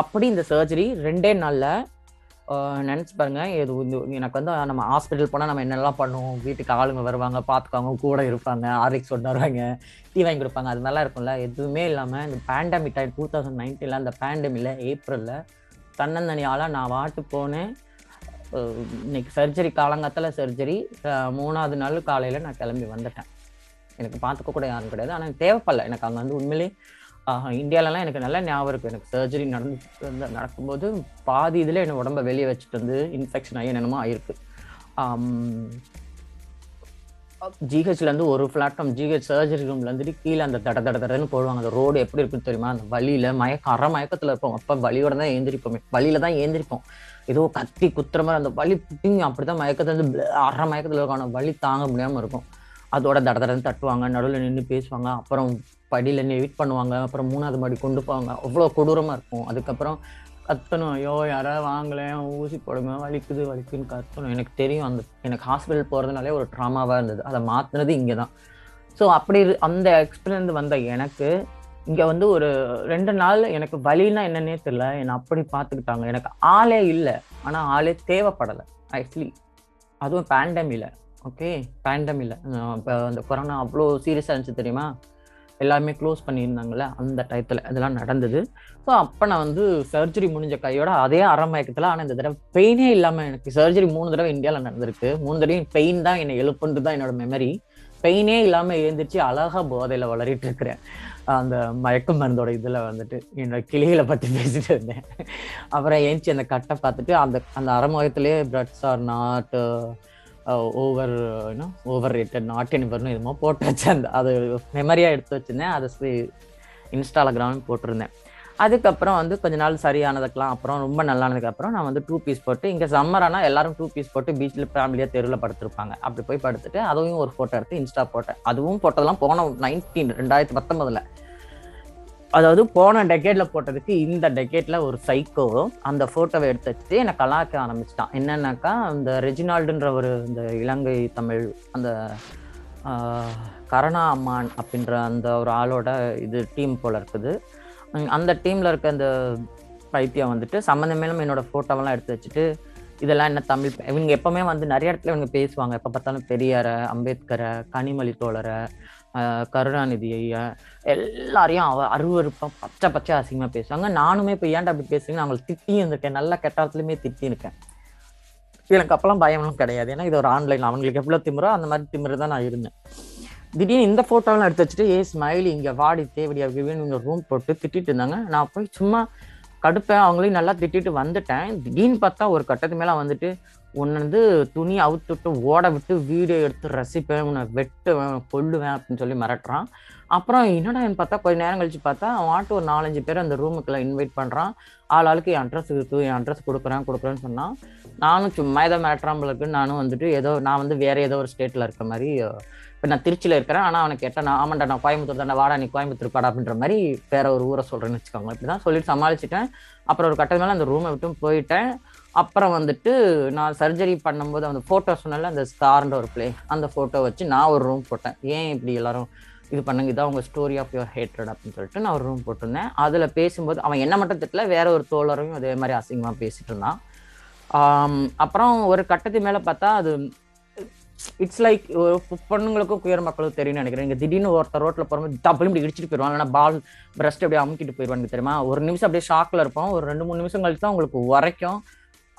அப்படி இந்த சர்ஜரி ரெண்டே நாளில் நினச்சி பாருங்க. இது எனக்கு வந்து நம்ம ஹாஸ்பிட்டல் போனால் நம்ம என்னெல்லாம் பண்ணுவோம்? வீட்டுக்கு ஆளுங்க வருவாங்க பார்த்துக்காங்க கூட இருப்பாங்க ஆர்எக்ஸ் ஒன்று வருவாங்க டீ வாங்கி கொடுப்பாங்க அது மாதிரிலாம் இருக்கும்ல. எதுவுமே இல்லாமல் இந்த பேண்டமிக் டைம் டூ தௌசண்ட் நைன்டீனில் அந்த பேண்டமில் ஏப்ரலில் தன்னந்தனியால் நான் வாட்டு போனேன். இன்னைக்கு சர்ஜரி காலங்காத்தில் சர்ஜரி மூணாவது நாள் காலையில் நான் கிளம்பி வந்துட்டேன். எனக்கு பார்த்துக்க கூட யாரும் கிடையாது. ஆனால் எனக்கு தேவைப்படல. எனக்கு அங்கே வந்து உண்மையிலே ஆஹா இந்தியாலலாம் எனக்கு நல்ல ஞாபகம் இருக்குது எனக்கு சர்ஜரி நடந்து நடக்கும்போது பாதி இதில் என் உடம்ப வெளியே வச்சுட்டு வந்து இன்ஃபெக்ஷன் ஆகி என்னென்னமோ ஆயிருக்கு. ஜிஹெச்ல இருந்து ஒரு பிளாட்ஃபார்ம் ஜிஹெச் சர்ஜரி ரூம்ல இருந்து கீழே அந்த தட தட தடன்னு போடுவாங்க. அந்த ரோடு எப்படி இருக்குன்னு தெரியுமா? அந்த வழியில மயக்கம் அரை மயக்கத்துல இருப்போம். அப்ப வழியோட தான் ஏந்திரிப்போமே. வழியில தான் ஏந்திரிப்போம். ஏதோ கத்தி குத்துற மாதிரி அந்த வலி பிடிங்க அப்படிதான் மயக்கத்துல இருந்து bl- அரை மயக்கத்துல இருக்கும் வழி வலி தாங்க முடியாம இருக்கும். அதோட தட தடன்னு தட்டுவாங்க. நடுவில் நின்று பேசுவாங்க. அப்புறம் படியில வெயிட் பண்ணுவாங்க அப்புறம் மூணாவது மாடி கொண்டு போவாங்க. அவ்வளோ கொடூரமாக இருக்கும். அதுக்கப்புறம் கத்தணும் ஐயோ யாராவது வாங்கலேன் ஊசி போடுங்க வலிக்குது வலிக்குன்னு கத்தணும். எனக்கு தெரியும் அந்த எனக்கு ஹாஸ்பிட்டல் போகிறதுனாலே ஒரு ட்ராமாவாக இருந்தது. அதை மாற்றினது இங்கே தான் ஸோ அப்படி இரு- அந்த எக்ஸ்பீரியன்ஸ் வந்த எனக்கு இங்கே வந்து ஒரு ரெண்டு நாள் எனக்கு வலின்னா என்னன்னே தெரியல. என்னை அப்படி பார்த்துக்கிட்டாங்க எனக்கு ஆளே இல்லை. ஆனால் ஆளே தேவைப்படலை. ஆக்சுவலி அதுவும் பேண்டமியில் ஓகே பேண்டமியில் இப்போ அந்த கொரோனா அவ்வளோ சீரியஸாக இருந்துச்சு தெரியுமா? எல்லாமே க்ளோஸ் பண்ணியிருந்தாங்கல்ல அந்த டயத்தில் இதெல்லாம் நடந்தது. ஸோ அப்போ நான் வந்து சர்ஜரி முடிஞ்ச கையோட அதே அரமயக்கத்தில் ஆனால் இந்த தடவை பெயினே இல்லாமல் எனக்கு சர்ஜரி மூணு தடவை இந்தியாவில் நடந்திருக்கு. மூணு தடவையும் பெயின் தான் என்னை எழுப்புன்றது தான் என்னோட மெமரி பெயினே இல்லாமல் எழுந்திரிச்சு அழகாக போதையில் வளரிட்டு இருக்கிறேன். அந்த மயக்க மருந்தோட இதில் வந்துட்டு என்னோட கிளிகளை பற்றி பேசிட்டு இருந்தேன். அப்புறம் ஏஞ்சி அந்த கட்டை பார்த்துட்டு அந்த அந்த அரைமுகத்திலேயே bloods are not over over rated not எனிவர்னு எதுமோ போட்டு வச்சேன் அந்த அது மெமரியாக எடுத்து வச்சிருந்தேன். அதை இன்ஸ்டாகிராம் போட்டிருந்தேன். அதுக்கப்புறம் வந்து கொஞ்ச நாள் சரியானதுக்கெல்லாம் அப்புறம் ரொம்ப நல்லானதுக்கப்புறம் நான் வந்து டூ பீஸ் போட்டு இங்கே சம்மர் ஆனால் எல்லாரும் டூ பீஸ் போட்டு பீச்சில் ஃபேமிலியாக தெருவில் படுத்திருப்பாங்க. அப்படி போய் படுத்துட்டு அதையும் ஒரு ஃபோட்டோ எடுத்து இன்ஸ்டா போட்டேன். அதுவும் போட்டதெல்லாம் போன நைன்டீன் ரெண்டாயிரத்தி பத்தொம்பதில் அதாவது போன டெக்கேட்ல போட்டதுக்கு இந்த டெக்கேட்ல ஒரு சைக்கோ அந்த போட்டோவை எடுத்து வச்சுட்டு என்னை கலாய்க்க ஆரம்பிச்சிட்டான். என்னன்னாக்கா அந்த ரெஜினால்டுன்ற ஒரு இந்த இலங்கை தமிழ் அந்த கரணா கருணா அம்மான் அப்படின்ற அந்த ஒரு ஆளோட இது டீம் போல இருக்குது. அந்த டீம்ல இருக்க அந்த பைத்தியம் வந்துட்டு சம்மந்தமேலும் என்னோட போட்டோவெல்லாம் எடுத்து வச்சுட்டு இதெல்லாம் என்ன தமிழ் இவங்க எப்பவுமே வந்து நிறைய இடத்துல இவங்க பேசுவாங்க. எப்போ பார்த்தாலும் பெரியாரை அம்பேத்கரை கனிமொழி தோழரை கருணாநிதி ஐயா எல்லாரையும் அவ அருவருப்பா பச்சை பச்சை அசிங்கமா பேசுவாங்க. நானுமே இப்போ ஏன்டா அப்படி பேசுறீங்க அவங்களை திட்டியும் இருந்திருக்கேன் நல்ல கெட்டாரத்துலையுமே திட்டியிருக்கேன். எனக்கு அப்பெல்லாம் பயம்லாம் கிடையாது. ஏன்னா இது ஒரு ஆன்லைன் அவங்களுக்கு எவ்வளோ திமிரோ அந்த மாதிரி திமிரு தான் நான் இருந்தேன். திடீர்னு இந்த ஃபோட்டோலாம் எடுத்து வச்சுட்டு ஏ ஸ்மைலி இங்கே வாடி தேவடி அப்படின்னு இவங்க ரூம் போட்டு திட்டிட்டு இருந்தாங்க. நான் போய் சும்மா கடுப்பேன் அவங்களையும் நல்லா திட்டிட்டு வந்துட்டேன். திடீர்னு பார்த்தா ஒரு கட்டத்து மேலே வந்துட்டு உன்னை வந்து துணி அவுத்துட்டு ஓட விட்டு வீடியோ எடுத்து ரசிப்பேன். உன்னை வெட்டுவேன். கொல்லுவேன். அப்படின்னு சொல்லி மிரட்டுறான். அப்புறம் என்னடான்னு பார்த்தா கொஞ்ச நேரம் கழிச்சு பார்த்தா அவன் ஆட்டு ஒரு நாலஞ்சு பேர் அந்த ரூமுக்குள்ள இன்வைட் பண்ணுறான் ஆள் ஆளுக்கு என் அட்ரஸ் இருக்கு என் அட்ரஸ் கொடுக்குறேன் கொடுக்குறேன்னு சொன்னான். நானும் சும்மா ஏதோ மிரட்டுறாம்பல இருக்குன்னு நானும் வந்துட்டு ஏதோ நான் வந்து வேற ஏதோ ஒரு ஸ்டேட்ல இருக்க மாதிரி இப்போ நான் திருச்சியில் இருக்கிறேன். ஆனால் அவனை கேட்டால் நான் ஆமாண்டா நான் கோயம்புத்தூர் தானே வாடா நீ கோயம்புத்தூர் பாடா அப்படின்ற மாதிரி வேற ஒரு ஊரை சொல்கிறேன்னு வச்சுக்கோங்க. இப்படி தான் சொல்லிட்டு சமாளிச்சிட்டேன். அப்புறம் ஒரு கட்டத்து மேலே அந்த ரூமை விட்டும் போயிட்டேன். அப்புறம் வந்துட்டு நான் சர்ஜரி பண்ணும்போது அந்த ஃபோட்டோ சொன்னால அந்த ஸ்கார்ன்ற ஒரு பிளே அந்த ஃபோட்டோ வச்சு நான் ஒரு ரூம் போட்டேன். ஏன் இப்படி எல்லாரும் இது பண்ணுங்க இதான் உங்கள் ஸ்டோரி ஆஃப் யுவர் ஹேட்ரட் அப்படின்னு சொல்லிட்டு நான் ஒரு ரூம் போட்டிருந்தேன். அதில் பேசும்போது அவன் என்ன மட்டும் திட்டல வேற ஒரு தோழரையும் அதே மாதிரி அசிங்கமாக பேசிட்டு இருந்தான். அப்புறம் ஒரு கட்டத்து மேலே பார்த்தா அது இட்ஸ் லைக் பொண்ணுங்களுக்கும் குயர் மக்களுக்கும் தெரியும்னு நினைக்கிறேன். இங்கே திடீர்னு ஒருத்தர் ரோட்டில் போகிறோம் தப்பு இப்படி இடிச்சிட்டு போயிடுவாங்க இல்லைனா பால் பிரஸ்ட் அப்படியே அமுக்கிட்டு போயிடுவாங்க தெரியுமா? ஒரு நிமிஷம் அப்படியே ஷாக்கில் இருப்போம். ஒரு ரெண்டு மூணு நிமிஷம் கழிச்சு தான் உங்களுக்கு உரைக்கும்.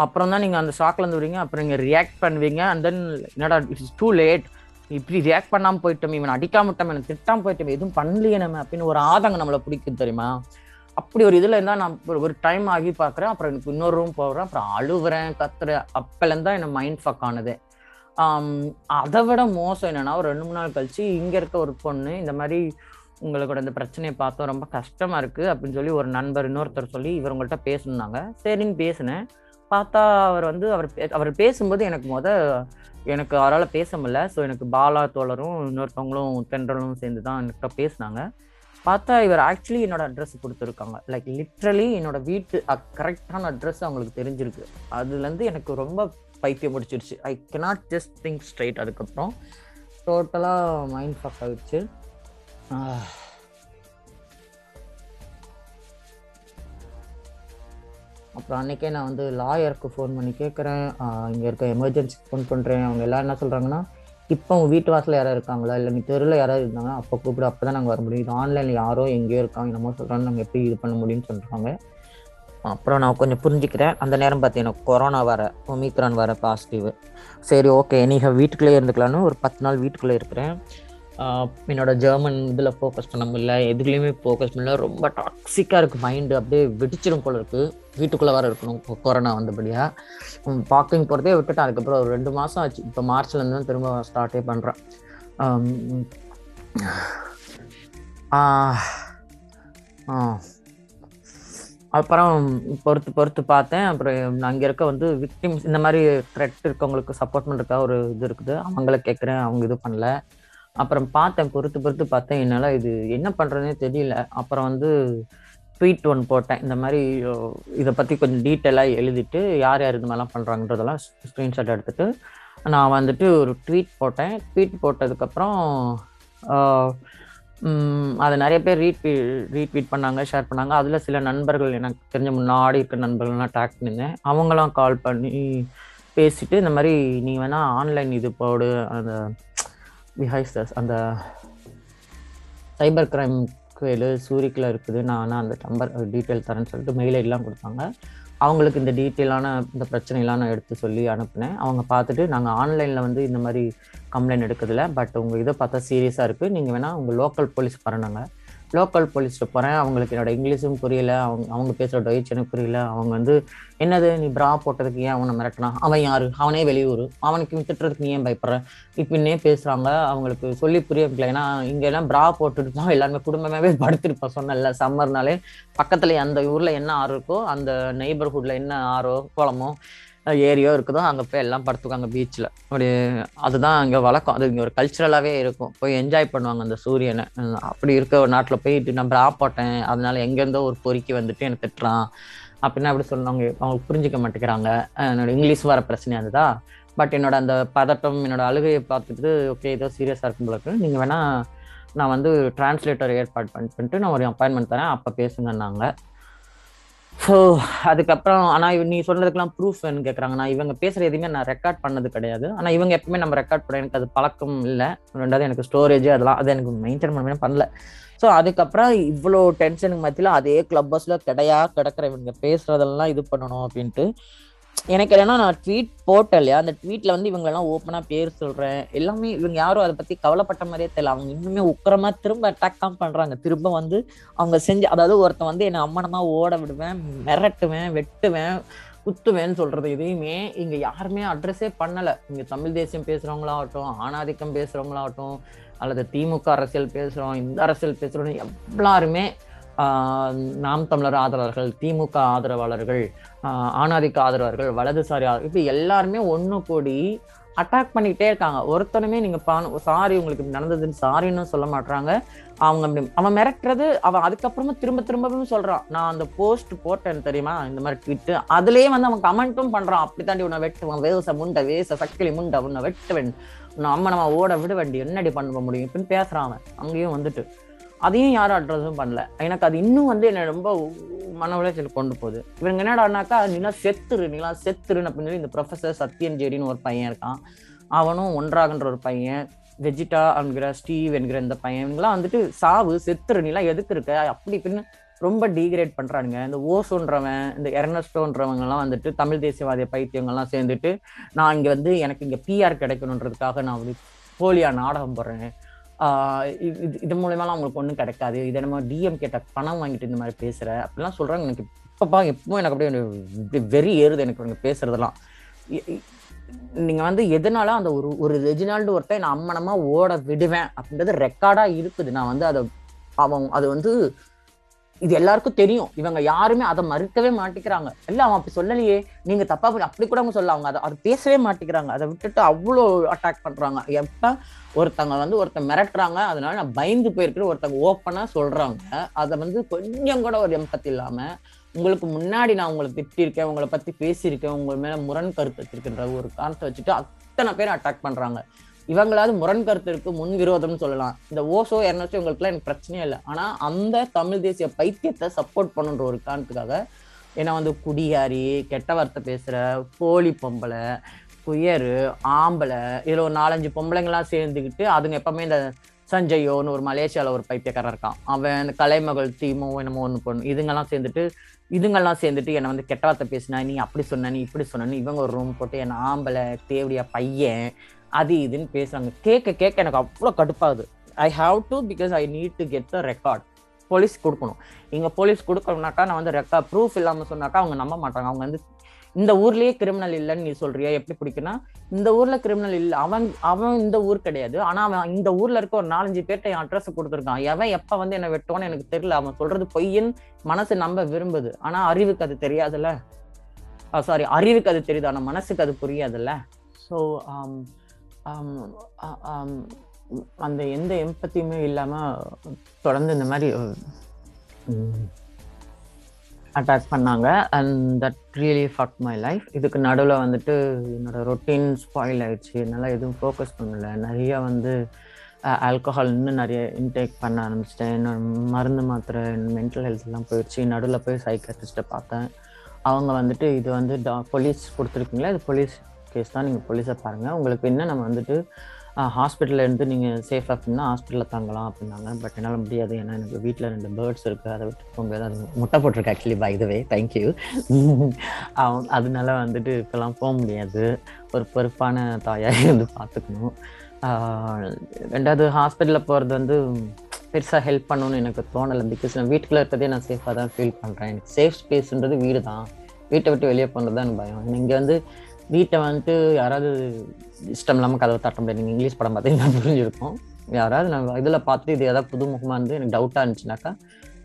அப்புறம் தான் நீங்கள் அந்த ஷாக்ல இருந்து வரீங்க அப்புறம் நீங்கள் ரியாக்ட் பண்ணுவீங்க. அண்ட் தென் என்னடா இட்ஸ் டூ லேட் இப்படி ரியாக்ட் பண்ணாமல் போயிட்டோம் இவன் அடிக்காம விட்டோம் திட்டாமல் போயிட்டோம் எதுவும் பண்ணலையே நம்ம அப்படின்னு ஒரு ஆதங்கம் நம்மளை பிடிக்கும் தெரியுமா? அப்படி ஒரு இதில் இருந்தால் நான் ஒரு- ஒரு டைம் ஆகி பார்க்குறேன் அப்புறம் எனக்கு இன்னொரு ரூம் போகிறேன் அப்புறம் அழுவுறேன் கத்துறேன். அப்போலேருந்து தான் எனக்கு மைண்ட் ஃபக் ஆனது. அதை விட மோசம் என்னென்னா ஒரு ரெண்டு மூணு நாள் கழிச்சு இங்கே இருக்க ஒரு பொண்ணு இந்த மாதிரி உங்களோட இந்த பிரச்சனையை பார்த்தோம் ரொம்ப கஷ்டமாக இருக்குது அப்படின்னு சொல்லி ஒரு நண்பர் இன்னொருத்தர் சொல்லி இவர் உங்கள்கிட்ட பேசணுன்னாங்க சரின்னு பேசினேன். பார்த்தா அவர் வந்து அவர் பே- அவர் பேசும்போது எனக்கு முத எனக்கு அவரால் பேச முடியல. ஸோ எனக்கு பாலா தோழரும் இன்னொருத்தவங்களும் தென்றலும் சேர்ந்து தான் என்கிட்ட பேசினாங்க. பார்த்தா இவர் ஆக்சுவலி என்னோட அட்ரஸ் கொடுத்துருக்காங்க. லைக் லிட்ரலி என்னோட வீட்டு கரெக்டான அட்ரஸ் அவங்களுக்கு தெரிஞ்சிருக்கு. அதுலேருந்து எனக்கு ரொம்ப பைத்தியம் முடிச்சிருச்சு I cannot just think straight அதுக்கப்புறம். டோட்டலாக மைண்ட் ஃபக் ஆகிடுச்சு அப்புறம் அன்னைக்கே நான் வந்து லாயருக்கு ஃபோன் பண்ணி கேட்குறேன் இங்கே இருக்க எமர்ஜென்சிக்கு ஃபோன் பண்ணுறேன் அவங்க எல்லாம் என்ன சொல்கிறாங்கன்னா இப்போ உங்கள் வீட்டு வாசலில் யாராவது இருக்காங்களா? இல்லை நீ தெருவில் யாராவது இருந்தாங்கன்னா அப்போ கூப்பிடு. அப்போ தான் நாங்கள் வர முடியும். இது ஆன்லைனில் யாரோ எங்கேயோ இருக்காங்க. என்னமோ சொல்கிறாங்க நாங்கள் எப்படி இது பண்ண முடியும்னு சொல்கிறாங்க அப்புறம் நான் கொஞ்சம் புரிஞ்சுக்கிறேன். அந்த நேரம் பார்த்தீங்கன்னா கொரோனா வர ஒமிக்ரான் வர பாசிட்டிவ் சரி ஓகே நீங்கள் வீட்டுக்குள்ளேயே இருந்துக்கலான்னு ஒரு பத்து நாள் வீட்டுக்குள்ளே இருக்கிறேன். என்னோட ஜெர்மன் இதில் ஃபோக்கஸ் பண்ண முடியல எதுலேயுமே ஃபோக்கஸ் பண்ணல. ரொம்ப டாக்ஸிக்காக இருக்குது மைண்டு அப்படியே வெடிச்சிடும் போல இருக்குது வீட்டுக்குள்ளே வர இருக்கணும். கொ- கொரோனா வந்தபடியாக வாக்கிங் போகிறதே விட்டுட்டேன். அதுக்கப்புறம் ஒரு ரெண்டு மாதம் ஆச்சு. இப்போ மார்ச்லேருந்து தான் திரும்ப ஸ்டார்ட்டே பண்ணுறேன் அப்புறம் பொறுத்து பொறுத்து பார்த்தேன். அப்புறம் அங்கே இருக்க வந்து விக்டிம்ஸ் இந்த மாதிரி த்ரெட் இருக்கவங்களுக்கு சப்போர்ட் பண்ணுறதுக்காக ஒரு இது இருக்குது. அவங்கள கேட்குறேன் அவங்க இது பண்ணல. அப்புறம் பார்த்தேன் பொறுத்து பொறுத்து பார்த்தேன் என்னால் இது என்ன பண்ணுறதுனே தெரியல. அப்புறம் வந்து ட்வீட் ஒன்று போட்டேன். இந்த மாதிரி இதை பற்றி கொஞ்சம் டீட்டெயிலாக எழுதிட்டு யார் யார் இது மாதிரிலாம் பண்ணுறாங்கன்றதெல்லாம் ஸ்க்ரீன்ஷாட் எடுத்துகிட்டு நான் வந்துட்டு ஒரு ட்வீட் போட்டேன். ட்வீட் போட்டதுக்கப்புறம் அதை நிறைய பேர் ரீட்வீ ரீட்வீட் பண்ணாங்க ஷேர் பண்ணாங்க. அதில் சில நண்பர்கள் எனக்கு தெரிஞ்ச முன்னாடி இருக்க நண்பர்கள்லாம் டேக் பண்ணியிருந்தேன். அவங்களாம் கால் பண்ணி பேசிட்டு இந்த மாதிரி நீ வேணால் ஆன்லைன் இது போடு அந்த பிஹைஸ்டர்ஸ் அந்த சைபர் கிரைம் கோயில் சூரிக்கில் இருக்குது. நான் ஆனால் அந்த நம்பர் டீட்டெயில் தரேன்னு சொல்லிட்டு மெயில் எல்லாம் கொடுத்தாங்க. அவங்களுக்கு இந்த டீட்டெயிலான இந்த பிரச்சனையெல்லாம் நான் எடுத்து சொல்லி அனுப்புனேன். அவங்க பார்த்துட்டு நாங்கள் ஆன்லைனில் வந்து இந்த மாதிரி கம்ப்ளைண்ட் எடுக்கிறதுல பட் உங்கள் இதை பார்த்தா சீரியஸாக இருக்குது நீங்கள் வேணால் உங்கள் லோக்கல் போலீஸ் பண்ணாங்க லோக்கல் போலீஸ்ட்டு போகிறேன் அவங்களுக்கு என்னோட இங்கிலீஷும் புரியல. அவங்க அவங்க பேசுகிற டொயிச் எனக்கு புரியல. அவங்க வந்து என்னது? நீ ப்ரா போட்டதுக்கு ஏன் அவனை மிரட்டினான் அவன் யார்? அவனே வெளியூர். அவனுக்கு திட்டுறதுக்கு நீ ஏன் பயப்படுற? இப்படின்னே பேசுகிறாங்க அவங்களுக்கு சொல்லி புரிய வைக்கல. ஏன்னா இங்கெல்லாம் ப்ரா போட்டுட்டு தான் எல்லாருமே குடும்பமாகவே படுத்திருப்போம் சொன்னல சம்மர்னாலே பக்கத்தில் அந்த ஊரில் என்ன ஆறு இருக்கோ அந்த நெய்பர்ஹுட்டில் என்ன ஆறோ குளமோ ஏரியோ இருக்குதோ அங்கே போய் எல்லாம் படுத்துக்காங்க பீச்சில் அப்படி அதுதான் அங்கே வழக்கம். அது இங்கே ஒரு கல்ச்சுரலாகவே இருக்கும். போய் என்ஜாய் பண்ணுவாங்க அந்த சூரியனை. அப்படி இருக்க ஒரு நாட்டில் போயிட்டு நான் ப்ரா போட்டேன். அதனால எங்கேருந்தோ ஒரு பொறுக்கி வந்துட்டு எனக்கு திட்டுறான். அப்படின்னா அப்படி சொன்னவங்க அவங்க புரிஞ்சிக்க மாட்டேங்கிறாங்க. என்னோட இங்கிலீஷ் வர பிரச்சனை அதுதான் பட் என்னோட அந்த பதட்டம் என்னோட அழுகையை பார்த்துட்டு ஓகே ஏதோ சீரியஸாக இருக்கும் போல இருக்கு. நீங்கள் வேணால் நான் வந்து டிரான்ஸ்லேட்டர் ஏற்பாடு பண்ணிட்டு நான் ஒரு அப்பாயின்மெண்ட் தரேன். அப்போ பேசுங்கன்னாங்க. ஸோ அதுக்கப்புறம் ஆனால் நீ சொல்றதுக்கெல்லாம் ப்ரூஃப் வேணும் கேட்குறாங்க நான் இவங்க பேசுகிற எதுவுமே நான் ரெக்கார்ட் பண்ணது கிடையாது. ஆனால் இவங்க எப்பவுமே நம்ம ரெக்கார்ட் பண்ண எனக்கு அது பழக்கம் இல்லை. ரெண்டாவது எனக்கு ஸ்டோரேஜ் அதெல்லாம் அது எனக்கு மெயின்டைன் பண்ணவே பண்ணல. ஸோ அதுக்கப்புறம் இவ்வளோ டென்ஷனுக்கு மத்தியில் அதே கிளப் பஸ்ல கிடையா கிடக்கிற இவங்க பேசுறதெல்லாம் இது பண்ணணும் அப்படின்ட்டு எனக்கு என்னன்னா நான் ட்வீட் போட்டேன் இல்லையா? அந்த ட்வீட்ல வந்து இவங்க எல்லாம் ஓப்பனா பேர் சொல்றேன். எல்லாமே இவங்க யாரும் அதை பத்தி கவலைப்பட்ட மாதிரியே தெரியல. அவங்க இன்னுமே உக்கரமா திரும்ப அட்டாக் தான் பண்றாங்க. திரும்ப வந்து அவங்க செஞ்சு அதாவது ஒருத்தன் வந்து என்னை அம்மனமா ஓட விடுவேன் மிரட்டுவேன் வெட்டுவேன் குத்துவேன்னு சொல்றது எதையுமே இங்க யாருமே அட்ரஸே பண்ணல. இங்க தமிழ் தேசியம் பேசுறவங்களாகட்டும் ஆணாதிக்கம் பேசுறவங்களாகட்டும் அல்லது திமுக அரசியல் பேசுறோம் இந்த அரசியல் பேசுறோம் எல்லாருமே நாம் தமிழர் ஆதரவாளர்கள் திமுக ஆதரவாளர்கள் ஆணாதிக்க ஆதரவாளர்கள் வலதுசாரி ஆதரவு இப்படி எல்லாருமே ஒன்று கூடி அட்டாக் பண்ணிக்கிட்டே இருக்காங்க. ஒருத்தனுமே நீங்க சாரி உங்களுக்கு நடந்ததுன்னு சாரின்னு சொல்ல மாட்டாங்க அவங்க அப்படி- அவன் மிரட்டுறது அவன் அதுக்கப்புறமா திரும்ப திரும்பவும் சொல்றான். நான் அந்த போஸ்ட் போட்டேன் தெரியுமா? இந்த மாதிரி ட்விட்டு அதுலயே வந்து அவன் கமெண்ட்டும் பண்றான். அப்படி தாண்டி உன்னை வெட்டுவான். வேச முண்டை வேச சக்கிலி முண்டை உன்னை வெட்டுவேன். உன்னை அம்மா நம்ம ஓட விட வேண்டி என்னடி பண்ண முடியும்? இப்படின்னு பேசுறான் அவன். அங்கேயும் வந்துட்டு. அதையும் யாரும் அட்ரஸும் பண்ணல. எனக்கு அது இன்னும் வந்து என்ன ரொம்ப மன உளைச்சல் கொண்டு போகுது. இவங்க என்னடானாக்கா நிலா செத்துரு நிலா செத்துருன்னு அப்படின்னு சொல்லி இந்த ப்ரொஃபசர் சத்யன் ஒரு பையன் இருக்கான். அவனும் ஒன்றாகன்ற ஒரு பையன். வெஜிடா என்கிற ஸ்டீவ் என்கிற இந்த பையன் வந்துட்டு சாவு செத்துரு நிலா எதுக்கு இருக்க? அப்படி இப்படின்னு ரொம்ப டீக்ரேட் பண்றானுங்க. இந்த ஓசோன்றவன் இந்த எர்னஸ்டோன்றவங்க எல்லாம் வந்துட்டு தமிழ் தேசியவாதிய பைத்தியங்கள்லாம் சேர்ந்துட்டு நான் இங்க வந்து எனக்கு இங்க பிஆர் கிடைக்கணுன்றதுக்காக நான் வந்து போலியா நாடகம் போடுறேன். இது இது- இது மூலயமாலாம் அவங்களுக்கு ஒன்றும் கிடைக்காது. இதை நம்ம டிஎம் கேட்ட பணம் வாங்கிட்டு இந்த மாதிரி பேசுற. அப்படிலாம் சொல்றாங்க. எனக்கு இப்பப்பா எப்பவும் எனக்கு அப்படியே வெறி ஏறுது எனக்கு இவங்க பேசுறதெல்லாம். நீங்க வந்து எதனால அந்த ஒரு ஒரு ரெஜினால்டு ஒருத்தன் நான் அம்மனமா ஓட விடுவேன் அப்படின்றது ரெக்கார்டா இருக்குது. நான் வந்து அதை அவன் அது வந்து இது எல்லாருக்கும் தெரியும். இவங்க யாருமே அதை மறுக்கவே மாட்டேங்கிறாங்க இல்ல அவன் அப்படி சொல்லலையே. நீங்க தப்பா பண்ணி அப்படி கூட அவங்க சொல்ல அவங்க அதை அதை பேசவே மாட்டேங்கிறாங்க அதை விட்டுட்டு அவ்வளோ அட்டாக் பண்றாங்க. எப்ப? ஒருத்தங்க வந்து ஒருத்தன் மிரட்டுறாங்க. அதனால நான் பயந்து போயிருக்கிற ஒருத்தங்க ஓப்பனா சொல்றாங்க. அதை வந்து கொஞ்சம் கூட ஒரு எம்பத்தி இல்லாம உங்களுக்கு முன்னாடி நான் உங்களை திட்டிருக்கேன் உங்களை பத்தி பேசியிருக்கேன் உங்க மேல முரண் கருத்து வச்சிருக்கின்ற ஒரு காரணத்தை வச்சுட்டு அத்தனை பேர் அட்டாக் பண்றாங்க. இவங்களாவது முரண்கருத்திற்கு முன் விரோதம்னு சொல்லலாம். இந்த ஓசோ எர்னஸ்டோ இவங்களுக்குலாம் எனக்கு பிரச்சனையே இல்லை. ஆனா அந்த தமிழ் தேசிய பைத்தியத்தை சப்போர்ட் பண்ணுன்ற ஒரு காரணத்துக்காக ஏன்னா வந்து குடியாரி கெட்ட வார்த்தை பேசுற போலி பொம்பளை குயரு ஆம்பளை இதுல ஒரு நாலஞ்சு பொம்பளைங்களாம் சேர்ந்துக்கிட்டு அதுங்க எப்பவுமே இந்த சஞ்சயோன்னு ஒரு மலேசியாவில் ஒரு பைத்தியக்காரன் இருக்கான். அவன் இந்த கலைமகள் தீமோ என்னமோ ஒன்று பொண்ணு இதுங்கெல்லாம் சேர்ந்துட்டு இதுங்கெல்லாம் சேர்ந்துட்டு என்னை வந்து கெட்ட வார்த்தை பேசினா நீ அப்படி சொன்ன நீ இப்படி சொன்னனு இவங்க ஒரு ரூம் போட்டு என்னை ஆம்பளை தேவடியா பையன் அது இதுன்னு பேசுறாங்க. கேட்க கேட்க எனக்கு அவ்வளோ கடுப்பாகுது. I have to because I need to get the record police கொடுக்கணும். இங்கே போலீஸ் கொடுக்கணும்னாக்கா நான் வந்து ரெக்கார்ட் ப்ரூஃப் இல்லாமல் சொன்னாக்கா அவங்க நம்ப மாட்டாங்க. அவங்க வந்து இந்த ஊர்லயே கிரிமினல் இல்லைன்னு நீ சொல்றியா? எப்படி பிடிக்குன்னா இந்த ஊர்ல கிரிமினல் இல்லை. அவன் அவன் இந்த ஊர் கிடையாது. ஆனா அவன் இந்த ஊர்ல இருக்க ஒரு நாலஞ்சு பேர்ட்ட என் அட்ரஸ் கொடுத்துருக்கான். எவன் எப்ப வந்து என்ன வெட்டுவான்னு எனக்கு தெரியல. அவன் சொல்றது பொய்யன் மனசு நம்ப விரும்புது. ஆனா அறிவுக்கு அது தெரியாதுல்ல? சாரி அறிவுக்கு அது தெரியுது. ஆனா மனசுக்கு அது புரியாதுல்ல? ஸோ um, அந்த எந்த எம்பத்தியுமே இல்லாம தொடர்ந்து இந்த மாதிரி அட்டாக் பண்ணாங்க. And that really fuck my life இதுக்கு நடுவில் வந்துட்டு என்னோட ரொட்டீன் ஸ்பாயில் ஆயிடுச்சு. என்னால் எதுவும் ஃபோக்கஸ் பண்ணல. நிறைய வந்து ஆல்கஹால் இன்னும் நிறைய இன்டேக் பண்ண ஆரம்பிச்சிட்டேன். என்னோட மருந்து மாத்திரை மென்டல் ஹெல்த் எல்லாம் போயிடுச்சு. நடுவில் போய் சைக்காட்ரிஸ்ட்டை பார்த்தேன். அவங்க வந்துட்டு இது வந்து டா போலீஸ் கொடுத்துருக்கீங்களா? இது போலீஸ் கேஸ் தான் நீங்கள் போலீஸை பாருங்கள் உங்களுக்கு என்ன நம்ம வந்துட்டு ஹாஸ்பிட்டலில் இருந்து நீங்கள் சேஃப் அப்படின்னா ஹாஸ்பிட்டலில் தங்கலாம் அப்படின்னாங்க. பட் என்னால் முடியாது. ஏன்னா எனக்கு வீட்டில் ரெண்டு பேர்ட்ஸ் இருக்குது அதை விட்டு போக முடியாது. அது முட்டை போட்டிருக்கு ஆக்சுவலி பை இதுவே வே தேங்க்யூ அதனால வந்துட்டு இப்போல்லாம் போக முடியாது. ஒரு பொறுப்பான தாயாக இருந்து பார்த்துக்கணும். ரெண்டாவது ஹாஸ்பிட்டலில் போகிறது வந்து பெருசாக ஹெல்ப் பண்ணணும்னு எனக்கு தோணலை. பிகாஸ் நான் வீட்டுக்குள்ளே இருக்கிறதே நான் சேஃபாக தான் ஃபீல் பண்ணுறேன் எனக்கு சேஃப் ஸ்பேஸ்ன்றது வீடு தான் வீட்டை விட்டு வெளியே போகிறது தான் எனக்கு பயம். இங்கே வந்து வீட்டை வந்துட்டு யாராவது இஷ்டம் இல்லாமல் கதவை தட்ட முடியாது. நீங்கள் இங்கிலீஷ் படம் பார்த்தீங்கன்னா புரிஞ்சிருக்கும். யாராவது நான் இதில் பார்த்துட்டு இது ஏதாவது புதுமுகமாக இருந்து எனக்கு டவுட்டாக இருந்துச்சுனாக்கா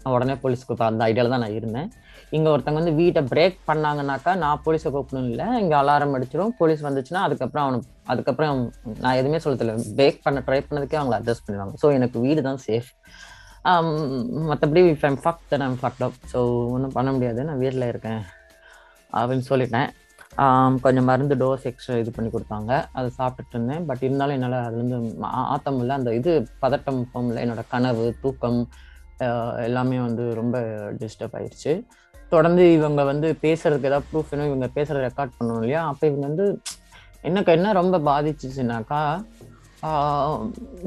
நான் உடனே போலீஸ்க்கு அந்த ஐடியாவில் தான் நான் இருந்தேன். இங்கே ஒருத்தங்க வந்து வீட்டை பிரேக் பண்ணாங்கனாக்கா நான் போலீஸை கூப்பிடணும் இல்லை. இங்கே அலாரம் அடிச்சிடும் போலீஸ் வந்துச்சுன்னா அதுக்கப்புறம் அவனை அதுக்கப்புறம் நான் எதுவுமே சொல்லத்தில்ல பிரேக் பண்ண ட்ரை பண்ணதுக்கே அவங்களை அட்ஜஸ்ட் பண்ணுவாங்க ஸோ எனக்கு வீடு தான் சேஃப் மற்றபடி if I'm fuck then I'm fucked up so ஒன்றும் பண்ண முடியாது. நான் வீட்டில் இருக்கேன் அப்படின்னு சொல்லிட்டேன். கொஞ்சம் மருந்து டோஸ் எக்ஸ்ட்ரா இது பண்ணி கொடுத்தாங்க. அதை சாப்பிட்டுட்டு இருந்தேன். பட் இருந்தாலும் என்னால் அதுலேருந்து ஆத்தம் இல்லை. அந்த இது பதட்டம் போகல என்னோட கனவு தூக்கம் எல்லாமே வந்து ரொம்ப டிஸ்டர்ப் ஆயிடுச்சு தொடர்ந்து இவங்க வந்து பேசுறதுக்கு ஏதாவது ப்ரூஃப் வேணும் இவங்க பேசுகிறத ரெக்கார்ட் பண்ணணும் இல்லையா? அப்போ இவங்க வந்து எனக்கு என்ன ரொம்ப பாதிச்சிச்சுனாக்கா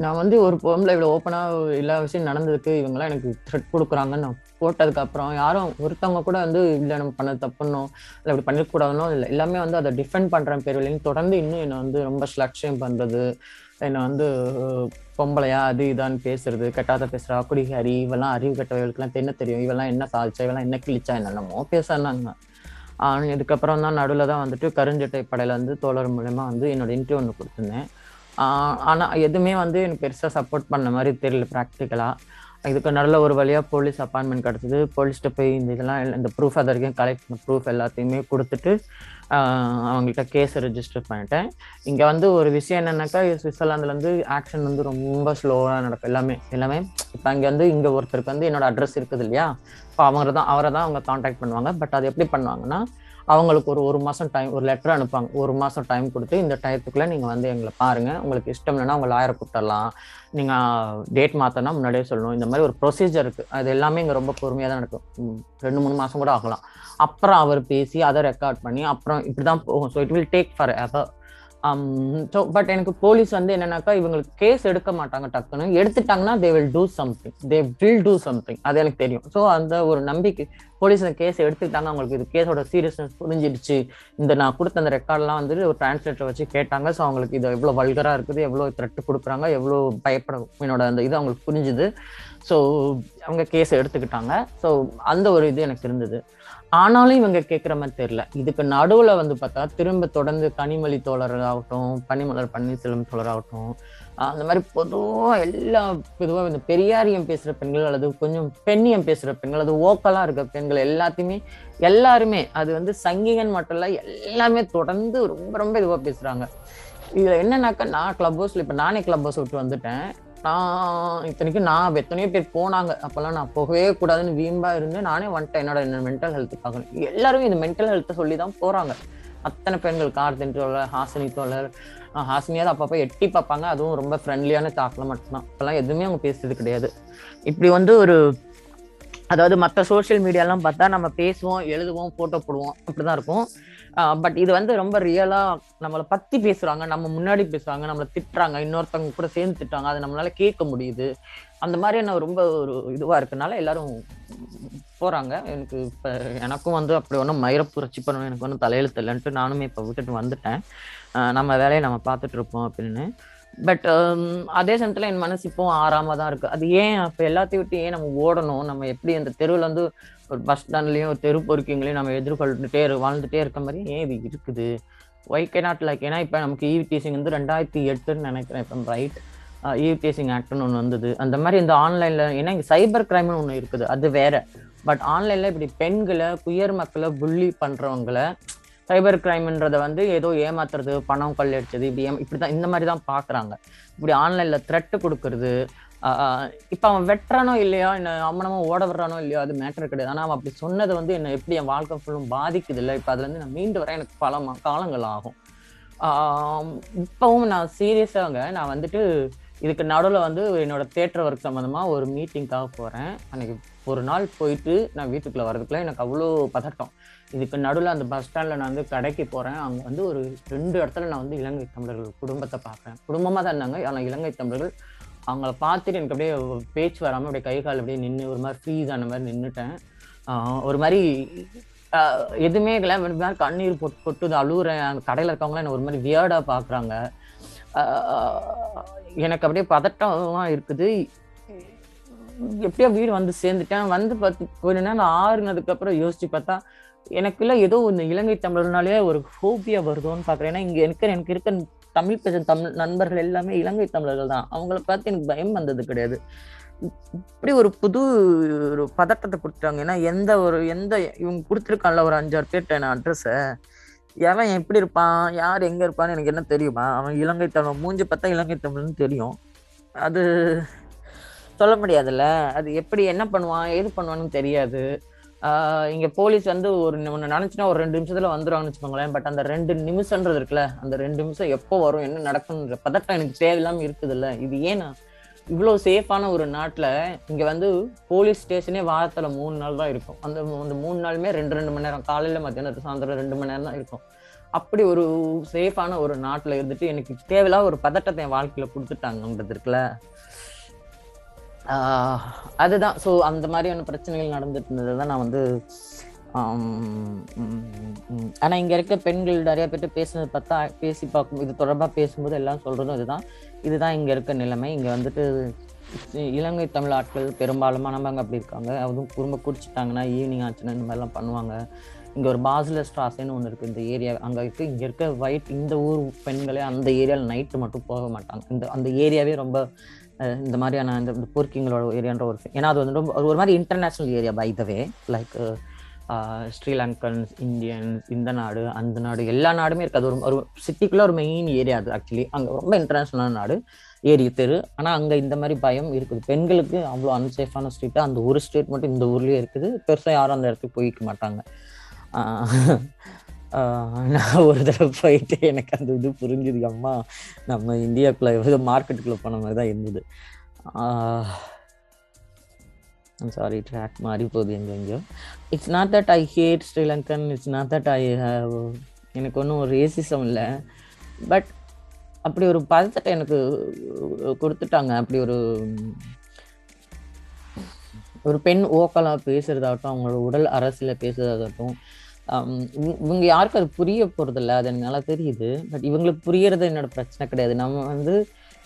நான் வந்து ஒரு பொம்பளை இவ்வளோ ஓப்பனாக எல்லா விஷயம் நடந்ததுக்கு இவங்கெல்லாம் எனக்கு த்ரெட் கொடுக்குறாங்கன்னு நான் போட்டதுக்கு அப்புறம் யாரும் ஒருத்தவங்க கூட வந்து இல்லை நம்ம பண்ண தப்புனோம் இல்லை இப்படி பண்ணிடக்கூடாதுனோ இல்லை எல்லாமே வந்து அதை டிஃபெண்ட் பண்ணுற பேர்வழியும் தொடர்ந்து இன்னும் என்னை வந்து ரொம்ப ஸ்லட்சியம் பண்ணுறது என்னை வந்து பொம்பளையா அது இதான்னு பேசுறது கெட்டாத பேசுறா குடிகாரி இவெல்லாம் அறிவு கெட்டவர்களுக்குலாம் என்ன தெரியும்? இவெல்லாம் என்ன சாதிச்சா இவெல்லாம் என்ன கிழிச்சா என்னென்னமோ பேசினாங்க ஆனால் இதுக்கப்புறம் தான் நடுவில் தான் வந்துட்டு கருஞ்சட்டை படையில வந்து தோழர் மூலயமா வந்து என்னோட இன்டர்வியூ ஒன்று கொடுத்துருந்தேன். ஆனால் எதுவுமே வந்து எனக்கு பெருசாக சப்போர்ட் பண்ண மாதிரி தெரியல ப்ராக்டிக்கலாக இதுக்கு நல்ல ஒரு வழியாக போலீஸ் அப்பாயின்மெண்ட் கிடச்சிது. போலீஸ்கிட்ட போய் இந்த இதெல்லாம் இந்த ப்ரூஃப் அது வரைக்கும் கலெக்ட் பண்ண ப்ரூஃப் எல்லாத்தையுமே கொடுத்துட்டு அவங்கள்ட்ட கேஸை ரெஜிஸ்டர் பண்ணிட்டேன். இங்கே வந்து ஒரு விஷயம் என்னன்னாக்கா சுவிட்சர்லாந்துலேருந்து ஆக்ஷன் வந்து ரொம்ப ஸ்லோவாக நடக்கும் எல்லாமே எல்லாமே. இப்போ அங்கே வந்து இங்கே ஒருத்தருக்கு வந்து என்னோட அட்ரஸ் இருக்குது இல்லையா? இப்போ அவங்க தான் அவரை தான் அவங்க காண்டாக்ட் பண்ணுவாங்க. பட் அது எப்படி பண்ணுவாங்கன்னா அவங்களுக்கு ஒரு ஒரு மாதம் டைம் ஒரு லெட்டர் அனுப்பாங்க ஒரு மாதம் டைம் கொடுத்து இந்த டயத்துக்குள்ளே நீங்கள் வந்து எங்களை பாருங்கள் உங்களுக்கு இஷ்டம் இல்லைன்னா உங்கள் லாயரை கூப்பிட்டுறலாம் நீங்கள் டேட் மாற்றினா முன்னாடியே சொல்லணும். இந்த மாதிரி ஒரு ப்ரொசீஜர் இருக்குது அது எல்லாமே இங்கே ரொம்ப பொறுமையாக தான் நடக்கும். ரெண்டு மூணு மாதம் கூட ஆகலாம். அப்புறம் அவர் பேசி அதை ரெக்கார்ட் பண்ணி அப்புறம் இப்படி தான் போகும். So it will take forever Um, so but எனக்கு போலீஸ் வந்து என்னன்னாக்கா இவங்களுக்கு கேஸ் எடுக்க மாட்டாங்க டக்குன்னு. எடுத்துட்டாங்கன்னா they will do something they will do something அது எனக்கு தெரியும். ஸோ அந்த ஒரு நம்பிக்கை போலீஸ் அந்த கேஸ் எடுத்துக்கிட்டாங்க அவங்களுக்கு இது கேஸோட சீரியஸ்னஸ் புரிஞ்சிடுச்சு. இந்த நான் கொடுத்த அந்த ரெக்கார்ட்லாம் வந்துட்டு ஒரு டிரான்ஸ்லேட்டர் வச்சு கேட்டாங்க. ஸோ அவங்களுக்கு இது எவ்வளோ வல்கராக இருக்குது எவ்வளோ த்ரெட்டு கொடுக்குறாங்க எவ்வளோ பயப்படும் என்னோட அந்த இது அவங்களுக்கு புரிஞ்சுது. ஸோ அவங்க கேஸ் எடுத்துக்கிட்டாங்க. ஸோ அந்த ஒரு இது எனக்கு இருந்தது. ஆனாலும் இவங்க கேட்குற மாதிரி தெரியல. இதுக்கு நடுவில் வந்து பார்த்தா திரும்ப தொடர்ந்து கனிமொழி தோழர் ஆகட்டும் பனிமலர் பன்னீர்செல்வம் தோழர் ஆகட்டும் அந்த மாதிரி பொதுவாக எல்லா பொதுவாக இந்த பெரியாரியம் பேசுகிற பெண்கள் அல்லது கொஞ்சம் பெண்ணியம் பேசுகிற பெண்கள் அது ஓக்கலாக இருக்கிற பெண்கள் எல்லாத்தையுமே எல்லாருமே அது வந்து சங்கிகன் மட்டும் இல்லை எல்லாமே தொடர்ந்து ரொம்ப ரொம்ப இதுவாக பேசுகிறாங்க இதில் என்னன்னாக்கா நான் கிளப் ஹவுஸில் இப்போ நானே கிளப் ஹவுஸ் விட்டு வந்துட்டேன். நான் இத்தனைக்கும் நான் எத்தனையோ பேர் போனாங்க. அப்போல்லாம் நான் போகவே கூடாதுன்னு வீம்பா இருந்து நானே வந்துட்டேன். என்னோட என்ன மென்டல் பார்க்கணும் எல்லாரும் இந்த மென்டல் ஹெல்த்தை சொல்லி தான் போறாங்க. அத்தனை பெண்கள் கார்த்தின் தோழர் ஹாசினி தோழர் ஹாசினியாவது அப்பப்போ எட்டி பார்ப்பாங்க. அதுவும் ரொம்ப ஃப்ரெண்ட்லியான தாக்கில் மட்டும்தான். இப்போல்லாம் எதுவுமே அவங்க பேசுறது கிடையாது. இப்படி வந்து ஒரு அதாவது மற்ற சோஷியல் மீடியாலாம் பார்த்தா நம்ம பேசுவோம் எழுதுவோம் ஃபோட்டோ போடுவோம். அப்படிதான் இருக்கும். பட் இது வந்து ரொம்ப ரியலா நம்மளை பத்தி பேசுறாங்க நம்ம முன்னாடி பேசுறாங்க நம்மளை திட்டுறாங்க இன்னொருத்தவங்க கூட சேர்ந்து திட்டுறாங்க அதை நம்மளால கேட்க முடியுது. அந்த மாதிரியான ரொம்ப ஒரு இதுவா இருக்கனால எல்லாரும் போறாங்க. எனக்கு இப்ப எனக்கும் வந்து அப்படி ஒன்றும் மயிர புரட்சி பண்ணணும் எனக்கு ஒன்றும் தலையெழுத்து இல்லைன்ட்டு நானுமே இப்போ விட்டுட்டு வந்துட்டேன். நம்ம வேலையை நம்ம பார்த்துட்டு இருப்போம் அப்படின்னு. பட் um, அதே சமயத்தில் என் மனசு இப்போ ஆறாம தான் இருக்கு. அது ஏன் அப்போ எல்லாத்தையும் விட்டு ஏன் நம்ம ஓடணும்? நம்ம எப்படி அந்த தெருவில் வந்து ஒரு பஸ் ஸ்டாண்ட்லேயும் ஒரு தெரு பொறுக்கிங்களையும் நம்ம எதிர்கொண்டுட்டே வாழ்ந்துட்டே இருக்க மாதிரி ஏன் இது இருக்குது? ஒய் கே நாட் லைக் ஏன்னா இப்போ நமக்கு இவிடிசிங் வந்து ரெண்டாயிரத்தி எட்டுன்னு நினைக்கிறேன் இப்போ ரைட் இவிடிசிங் டீசிங் ஆக்ட்னு ஒன்று வந்தது. அந்த மாதிரி இந்த ஆன்லைனில் ஏன்னா இங்கே சைபர் கிரைம்னு ஒன்று இருக்குது அது வேற. பட் ஆன்லைனில் இப்படி பெண்களை குயர் மக்களை புள்ளி பண்ணுறவங்களை சைபர் கிரைம்ன்றதை வந்து ஏதோ ஏமாத்துறது பணம் கொள்ளையடிச்சது இப்படி ஏமா இப்படி தான் இந்த மாதிரி தான் பார்க்குறாங்க இப்படி ஆன்லைனில் த்ரெட்டு கொடுக்கறது இப்போ அவன் வெட்டுறானோ இல்லையோ என்ன அம்மனமா ஓட விடுறானோ இல்லையோ அது மேட்டர் கிடையாது. ஆனால் அவன் அப்படி சொன்னது வந்து என்ன எப்படி என் வாழ்க்கை ஃபுல்லும் பாதிக்குது இல்லை இப்போ அதுலேருந்து நான் மீண்டு வர எனக்கு பல காலங்கள் ஆகும். இப்போவும் நான் சீரியஸாக நான் வந்துட்டு இதுக்கு நடுவில் வந்து என்னோட தேட்டர் ஒர்க் சம்மந்தமாக ஒரு மீட்டிங்காக போகிறேன் அன்னைக்கு ஒரு நாள் போயிட்டு நான் வீட்டுக்குள்ளே வரதுக்குள்ள எனக்கு அவ்வளோ பதட்டம். இதுக்கு நடுவில் அந்த பஸ் ஸ்டாண்டில் நான் வந்து கடைக்கு போகிறேன் அங்கே வந்து ஒரு ரெண்டு இடத்துல நான் வந்து இலங்கை தமிழர்கள் குடும்பத்தை பார்க்குறேன். குடும்பமாக தான் இருந்தாங்க. ஆனால் இலங்கை தமிழர்கள் அவங்கள பார்த்துட்டு எனக்கு அப்படியே பேச்சு வராமல் அப்படியே கை கால் அப்படியே நின்று ஒரு மாதிரி ஃப்ரீஸ் ஆன மாதிரி நின்றுட்டேன் ஒரு மாதிரி எதுவுமே இல்லை. மாதிரி கண்ணீர் பொட்டு பொட்டுது அழுகுறேன் அந்த கடையில் இருக்கவங்களாம் என்ன ஒரு மாதிரி வியர்டாக பார்க்குறாங்க. எனக்கு அப்படியே பதட்டமாக இருக்குது. எப்படியோ வீடு வந்து சேர்ந்துட்டேன். வந்து பார்த்து கொஞ்ச நேரம் ஆறுனதுக்கப்புறம் யோசிச்சு பார்த்தா எனக்குள்ள ஏதோ இந்த இலங்கை தமிழர்னாலே ஒரு ஹோபியா வருதோன்னு பார்க்குறேன். ஏன்னா இங்க இருக்க எனக்கு இருக்க தமிழ் பேசும் தமிழ் நண்பர்கள் எல்லாமே இலங்கை தமிழர்கள் தான். அவங்கள பார்த்து எனக்கு பயம் வந்தது கிடையாது. இப்படி ஒரு புது ஒரு பதட்டத்தை கொடுத்துட்டாங்க. ஏன்னா எந்த ஒரு எந்த இவங்க கொடுத்துருக்கான்ல ஒரு அஞ்சாறு பேர்ட்ட நான் அட்ரஸை எவன் எப்படி இருப்பான்? யார் எங்கே இருப்பான்னு எனக்கு என்ன தெரியுமா? அவன் இலங்கை தமிழ் மூஞ்சி பார்த்தா இலங்கை தமிழ்னு தெரியும். அது சொல்ல முடியாதுல்ல. அது எப்படி என்ன பண்ணுவான்? ஏது பண்ணுவான்னு தெரியாது. இங்க போலீஸ் வந்து ஒரு ஒன்று நினைச்சுன்னா ஒரு ரெண்டு நிமிஷத்துல வந்துருவாங்கன்னு வச்சுக்கோங்களேன். பட் அந்த ரெண்டு நிமிஷம்ன்றது இருக்குல்ல அந்த ரெண்டு நிமிஷம் எப்போ வரும் என்ன நடக்கும்ன்ற பதட்டம் எனக்கு தேவையில்லாம இருக்குதுல்ல. இது ஏன்னா இவ்வளோ சேஃபான ஒரு நாட்டில் இங்கே வந்து போலீஸ் ஸ்டேஷனே வாரத்தில் மூணு நாள் தான் இருக்கும். அந்த அந்த மூணு நாளுமே ரெண்டு ரெண்டு மணி நேரம் காலையில் மத்தியானம் சாயந்தரம் ரெண்டு மணி நேரம் தான் இருக்கும். அப்படி ஒரு சேஃபான ஒரு நாட்டில் இருந்துட்டு எனக்கு தேவையில்லாத ஒரு பதட்டத்தை என் வாழ்க்கையில் கொடுத்துட்டாங்கன்றது இருக்குல்ல. அதுதான். ஸோ அந்த மாதிரியான பிரச்சனைகள் நடந்துட்டு இருந்தது தான் நான் வந்து ஆனால் இங்கே இருக்க பெண்கள் நிறைய பேர்ட்டு பேசுனது பார்த்தா பேசி பார்க்கும் இது தொடர்பாக பேசும்போது எல்லாம் சொல்கிறதும் இதுதான். இதுதான் இங்கே இருக்க நிலைமை. இங்கே வந்துட்டு இலங்கை தமிழ் ஆட்கள் பெரும்பாலுமானவங்க அப்படி இருக்காங்க. அதுவும் குடும்ப குடிச்சிட்டாங்கன்னா ஈவினிங் ஆச்சுன்னா இந்த மாதிரிலாம் பண்ணுவாங்க. இங்கே ஒரு பாசில ஸ்ட்ராஸ்ன்னு ஒன்று இருக்குது இந்த ஏரியா. அங்கே இருக்குது இங்கே இருக்க ஒயிட் இந்த ஊர் பெண்களே அந்த ஏரியாவில் நைட்டு மட்டும் போக மாட்டாங்க. இந்த அந்த ஏரியாவே ரொம்ப இந்த மாதிரியான இந்த போர்க்கிங்களோட ஏரியான்ற ஒரு ஏன்னா அது வந்து ரொம்ப ஒரு மாதிரி international area by the way like Sri Lankans Indians இந்த நாடு அந்த நாடு எல்லா நாடுமே இருக்காது ஒரு ஒரு சிட்டிக்குள்ள ஒரு மெயின் ஏரியா அது ஆக்சுவலி அங்கே ரொம்ப இன்டர்நேஷ்னலான நாடு. ஏரி தெரு. ஆனால் அங்கே இந்த மாதிரி பயம் இருக்குது. பெண்களுக்கு அவ்வளோ அன்சேஃபான ஸ்ட்ரீட்டு அந்த ஒரு ஸ்ட்ரீட் மட்டும் இந்த ஊர்லேயே இருக்குது. பெருசாக யாரும் அந்த இடத்துக்கு போய்க்க மாட்டாங்க. நான் ஒரு தடவை போயிட்டு எனக்கு அந்த இது புரிஞ்சுது அம்மா நம்ம இந்தியாக்குள்ள மார்க்கெட்டுக்குள்ளே போன மாதிரி தான் இருந்தது. சாரி ட்ராக் மாறி போகுது எங்க it's not that I hate Sri Lankan it's not that I have எனக்கு ஒன்றும் ரேசிசம் இல்லை. பட் அப்படி ஒரு பதத்தட்ட எனக்கு கொடுத்துட்டாங்க. அப்படி ஒரு ஒரு பெண் ஓக்கலாக பேசுகிறதாகட்டும் அவங்களோட உடல் அரசியலில் பேசுகிறதாகட்டும் இவங்க- இவங்க யாருக்கும் அது புரிய போறதில்ல அது நல்லா தெரியுது. பட் இவங்களுக்கு புரியறது என்னோட பிரச்சனை கிடையாது. நம்ம வந்து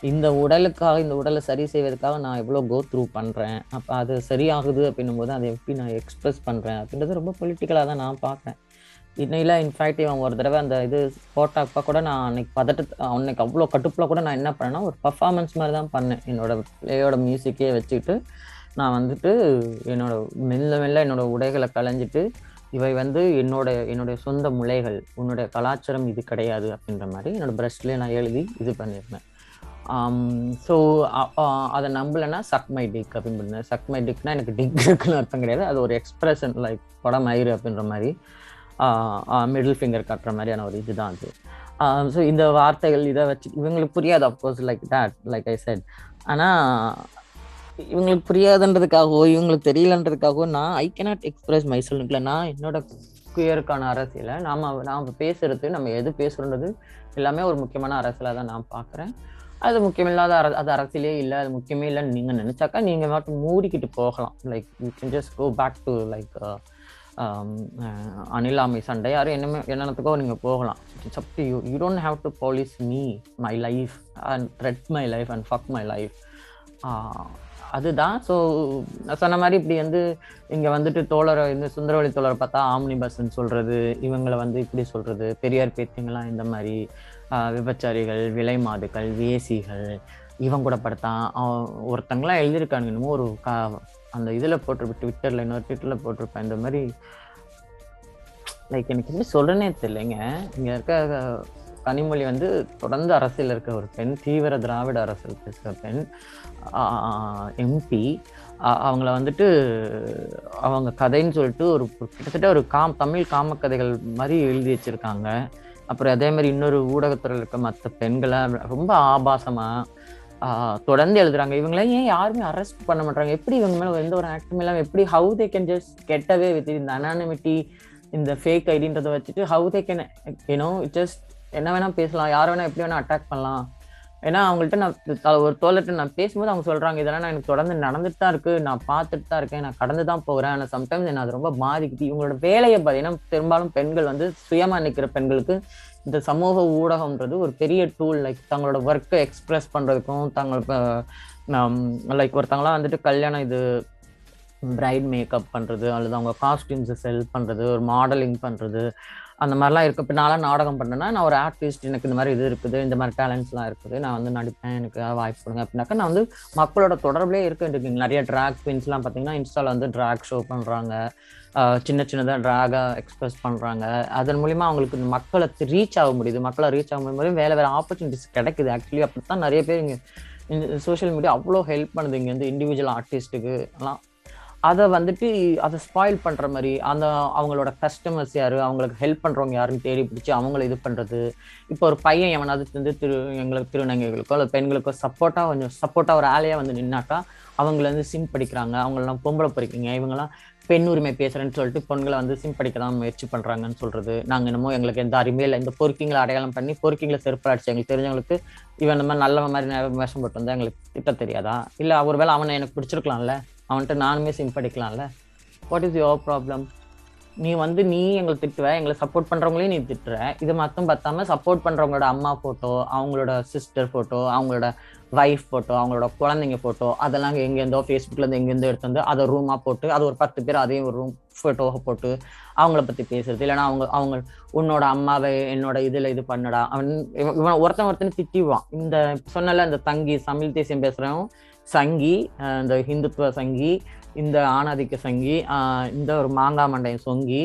இந்த உடலுக்காக இந்த உடலை சரி செய்வதற்காக நான் எவ்வளோ கோ த்ரூ பண்ணுறேன் அப்போ அது சரியாகுது அப்படின்னும் போது அதை எப்படி நான் எக்ஸ்ப்ரெஸ் பண்ணுறேன் அப்படின்றது ரொம்ப பொலிட்டிக்கலாக தான் நான் பார்க்குறேன் இன்னையில இன்ஃபேக்ட் இவன் ஒரு தடவை அந்த இது போட்டாப்பா கூட நான் அன்னைக்கு பதட்டத்தை அன்னைக்கு அவ்வளோ கட்டுப்பில் கூட நான் என்ன பண்ணேன்னா ஒரு பர்ஃபார்மன்ஸ் மாதிரி தான் பண்ணேன். என்னோட பிளேயோட மியூசிக்கே வச்சுக்கிட்டு நான் வந்துட்டு என்னோட மெல்ல மெல்ல என்னோட உடைகளை களைஞ்சிட்டு இவை வந்து என்னோட என்னுடைய சொந்த முலைகள் உன்னுடைய கலாச்சாரம் இது கிடையாது அப்படின்ற மாதிரி என்னோட பிரஷ்லேயே நான் எழுதி இது பண்ணியிருந்தேன். ஸோ அதை நம்பலைன்னா சக் மை டிக் அப்படின்னு பண்ணேன் சக் மை டிக்னா எனக்கு டிக் இருக்குன்னு அர்த்தம் கிடையாது. அது ஒரு எக்ஸ்பிரஷன் லைக் படம் ஆயிரு அப்படின்ற மாதிரி மிடில் ஃபிங்கர் காட்டுற மாதிரியான ஒரு இதுதான் அது. ஸோ இந்த வார்த்தைகள் இதை வச்சு இவங்களுக்கு புரியாது of course like that like I said ஆனால் இவங்களுக்கு புரியாதுன்றதுக்காகவோ இவங்களுக்கு தெரியலன்றதுக்காகவோ நான் ஐ கேனாட் எக்ஸ்பிரஸ் மைசெல்னுக்குல நான் என்னோட குயருக்கான அரசியலை நாம நாம் பேசுறது நம்ம எது பேசுறோன்றது எல்லாமே ஒரு முக்கியமான அரசியலாக தான் நான் பார்க்குறேன். அது முக்கியமில்லாத அர அது அரசியலே இல்லை அது முக்கியமே இல்லைன்னு நீங்கள் நினச்சாக்கா நீங்கள் மட்டும் மூடிக்கிட்டு போகலாம். Like you can just go back to like அனிலாமை சண்டை. யாரும் என்ன என்னத்துக்கோ நீங்கள் போகலாம். It's up to you you don't have to police me my life and threat my life and fuck my life அதுதான். ஸோ நான் சொன்ன மாதிரி இப்படி வந்து இங்கே வந்துட்டு தோழரை இந்த சுந்தரவழி தோழரை பார்த்தா ஆம்னி பஸ்ன்னு சொல்கிறது இவங்களை வந்து இப்படி சொல்கிறது பெரியார் பேத்திங்கெல்லாம் இந்த மாதிரி விபச்சாரிகள் விலை மாதுக்கள் வேசிகள் இவன் கூட படுத்தான் ஒருத்தங்களாம் எழுதியிருக்கானுங்க என்னமோ ஒரு கா அந்த இதில் போட்டிருப்பேன் ட்விட்டரில் இன்னொரு ட்விட்டரில் போட்டிருப்பேன் இந்த மாதிரி லைக் எனக்கு எப்படி சொல்கிறேனே தெரியலைங்க. இங்கே இருக்க கனிமொழி வந்து தொடர்ந்து அரசியல் இருக்க ஒரு பெண் தீவிர திராவிட அரசியல் பேசுகிற பெண். எம்பி அவங்கள வந்துட்டு அவங்க கதைன்னு சொல்லிட்டு ஒரு கிட்டத்தட்ட ஒரு காம் தமிழ் காமக்கதைகள் மாதிரி எழுதி வச்சுருக்காங்க. அப்புறம் அதே மாதிரி இன்னொரு ஊடகத்துறையில் இருக்க மற்ற பெண்களை ரொம்ப ஆபாசமாக தொடர்ந்து எழுதுறாங்க. இவங்கள ஏன் யாருமே அரெஸ்ட் பண்ண மாட்டாங்க எப்படி இவங்க மேலே எந்த ஒரு ஆக்டும் இல்லாமல் எப்படி how they can just get away with இந்த அனானிமிட்டி இந்த ஃபேக் ஐடின்றதை வச்சுட்டு how they can you know just என்ன வேணால் பேசலாம் யார் வேணால் எப்படி வேணால் அட்டாக் பண்ணலாம். ஏன்னா அவங்கள்ட்ட நான் ஒரு தோழர்கிட்ட நான் பேசும்போது அவங்க சொல்றாங்க இதெல்லாம் நான் எனக்கு தொடர்ந்து நடந்துட்டு தான் இருக்கு. நான் பார்த்துட்டு தான் இருக்கேன். நான் கடந்து தான் போகிறேன். ஆனால் சம்டைம்ஸ் என்ன அது ரொம்ப பாதிக்குது. இவங்களோட வேலையை பார்த்தீங்கன்னா பெரும்பாலும் பெண்கள் வந்து சுயமா நிற்கிற பெண்களுக்கு இந்த சமூக ஊடகம்ன்றது ஒரு பெரிய டூல் லைக் தங்களோட ஒர்க்கை எக்ஸ்பிரஸ் பண்ணுறதுக்கும் தங்களுக்கு லைக் ஒருத்தங்களாம் வந்துட்டு கல்யாணம் இது பிரைட் மேக்கப் பண்ணுறது அல்லது அவங்க காஸ்டியூம்ஸை செல் பண்ணுறது ஒரு மாடலிங் பண்ணுறது அந்த மாதிரிலாம் இருக்கு. இப்போ நான்லாம் நாடகம் பண்ணேன்னா நான் ஒரு ஆர்டிஸ்ட் எனக்கு இந்த மாதிரி இது இருக்குது இந்த மாதிரி டேலண்ட்ஸ்லாம் இருக்குது நான் வந்து நடிப்பேன் எனக்கு வாய்ப்பு கொடுங்க அப்படின்னாக்கா நான் வந்து மக்களோட தொடர்பிலே இருக்கேன் இருக்கு. நிறைய ட்ராக் குயின்ஸ்லாம் பார்த்தீங்கன்னா இன்ஸ்டால வந்து ட்ராக் ஷோ பண்ணுறாங்க சின்ன சின்னதாக ட்ராகாக எக்ஸ்பிரஸ் பண்ணுறாங்க அதன் மூலிமா அவங்களுக்கு இந்த மக்களை ரீச் ஆக முடியுது. மக்களை ரீச் ஆக முடியும் வேலை வேறு ஆப்பர்ச்சுனிட்டிஸ் கிடைக்குது. ஆக்சுவலி அப்படி தான் நிறைய பேர் இங்கே இந்த சோஷியல் மீடியா அவ்வளோ ஹெல்ப் பண்ணுது. இங்கே வந்து இண்டிவிஜுவல் ஆர்டிஸ்ட்டுக்கு எல்லாம். அதை வந்துட்டு அதை ஸ்பாயில் பண்ற மாதிரி அந்த அவங்களோட கஸ்டமர்ஸ் யாரு அவங்களுக்கு ஹெல்ப் பண்றவங்க யாருன்னு தேடி பிடிச்சி அவங்கள இது பண்றது. இப்போ ஒரு பையன் எவனாவது வந்து திரு எங்களுக்கு திருநங்கைகளுக்கோ அல்லது பெண்களுக்கோ சப்போர்ட்டா கொஞ்சம் சப்போர்ட்டா ஒரு ஆளையா வந்து நின்னாக்கா அவங்கள வந்து சிம் படிக்கிறாங்க. அவங்களெல்லாம் பொம்பளை பொறிக்கிங்க இவங்கெல்லாம் பெண் உரிமை பேசுறேன்னு சொல்லிட்டு பெண்களை வந்து சிம் படிக்க தான் முயற்சி பண்றாங்கன்னு சொல்றது. நாங்க என்னமோ எங்களுக்கு எந்த அருமையில இல்லை. இந்த பொறுக்கிங்களை அடையாளம் பண்ணி பொறுக்கிங்களை செருப்பு அடிச்சு எங்களுக்கு தெரிஞ்சவங்களுக்கு இவன் இந்த மாதிரி நல்ல மாதிரி வேஷம் போட்டு வந்தா எங்களுக்கு திட்ட தெரியாதா? இல்ல ஒருவேளை அவனை எனக்கு பிடிச்சிருக்கலாம்ல? அவன்கிட்ட நானுமே சிம்படிக்கலாம்ல வாட் இஸ் யுவர் ப்ராப்ளம் நீ வந்து நீ எங்களை திட்டுவ எங்களை சப்போர்ட் பண்ணுறவங்களையும் நீ திட்டுற. இது மட்டும் பார்த்தாம சப்போர்ட் பண்ணுறவங்களோட அம்மா ஃபோட்டோ அவங்களோட சிஸ்டர் ஃபோட்டோ அவங்களோட வைஃப் ஃபோட்டோ அவங்களோட குழந்தைங்க ஃபோட்டோ அதெல்லாம் எங்கேருந்தோ ஃபேஸ்புக்லேருந்து எங்கேருந்தோ எடுத்து வந்து அதை ரூமாக போட்டு அது ஒரு பத்து பேர் அதையும் ஒரு ரூம் ஃபோட்டோவை போட்டு அவங்கள பற்றி பேசுறது. இல்லைன்னா அவங்க அவங்க உன்னோட அம்மாவை என்னோட இதில் இது பண்ணடா. அவன் இவன் இவன் ஒருத்தன் ஒருத்தன் திட்டிவான் இந்த சொன்னல இந்த தங்கி தமிழ் தேசியம் பேசுகிறவன் சங்கி இந்த ஹிந்துத்துவ சங்கி இந்த ஆணாதிக்க சங்கி இந்த ஒரு மாங்காய் மண்டையம் சொங்கி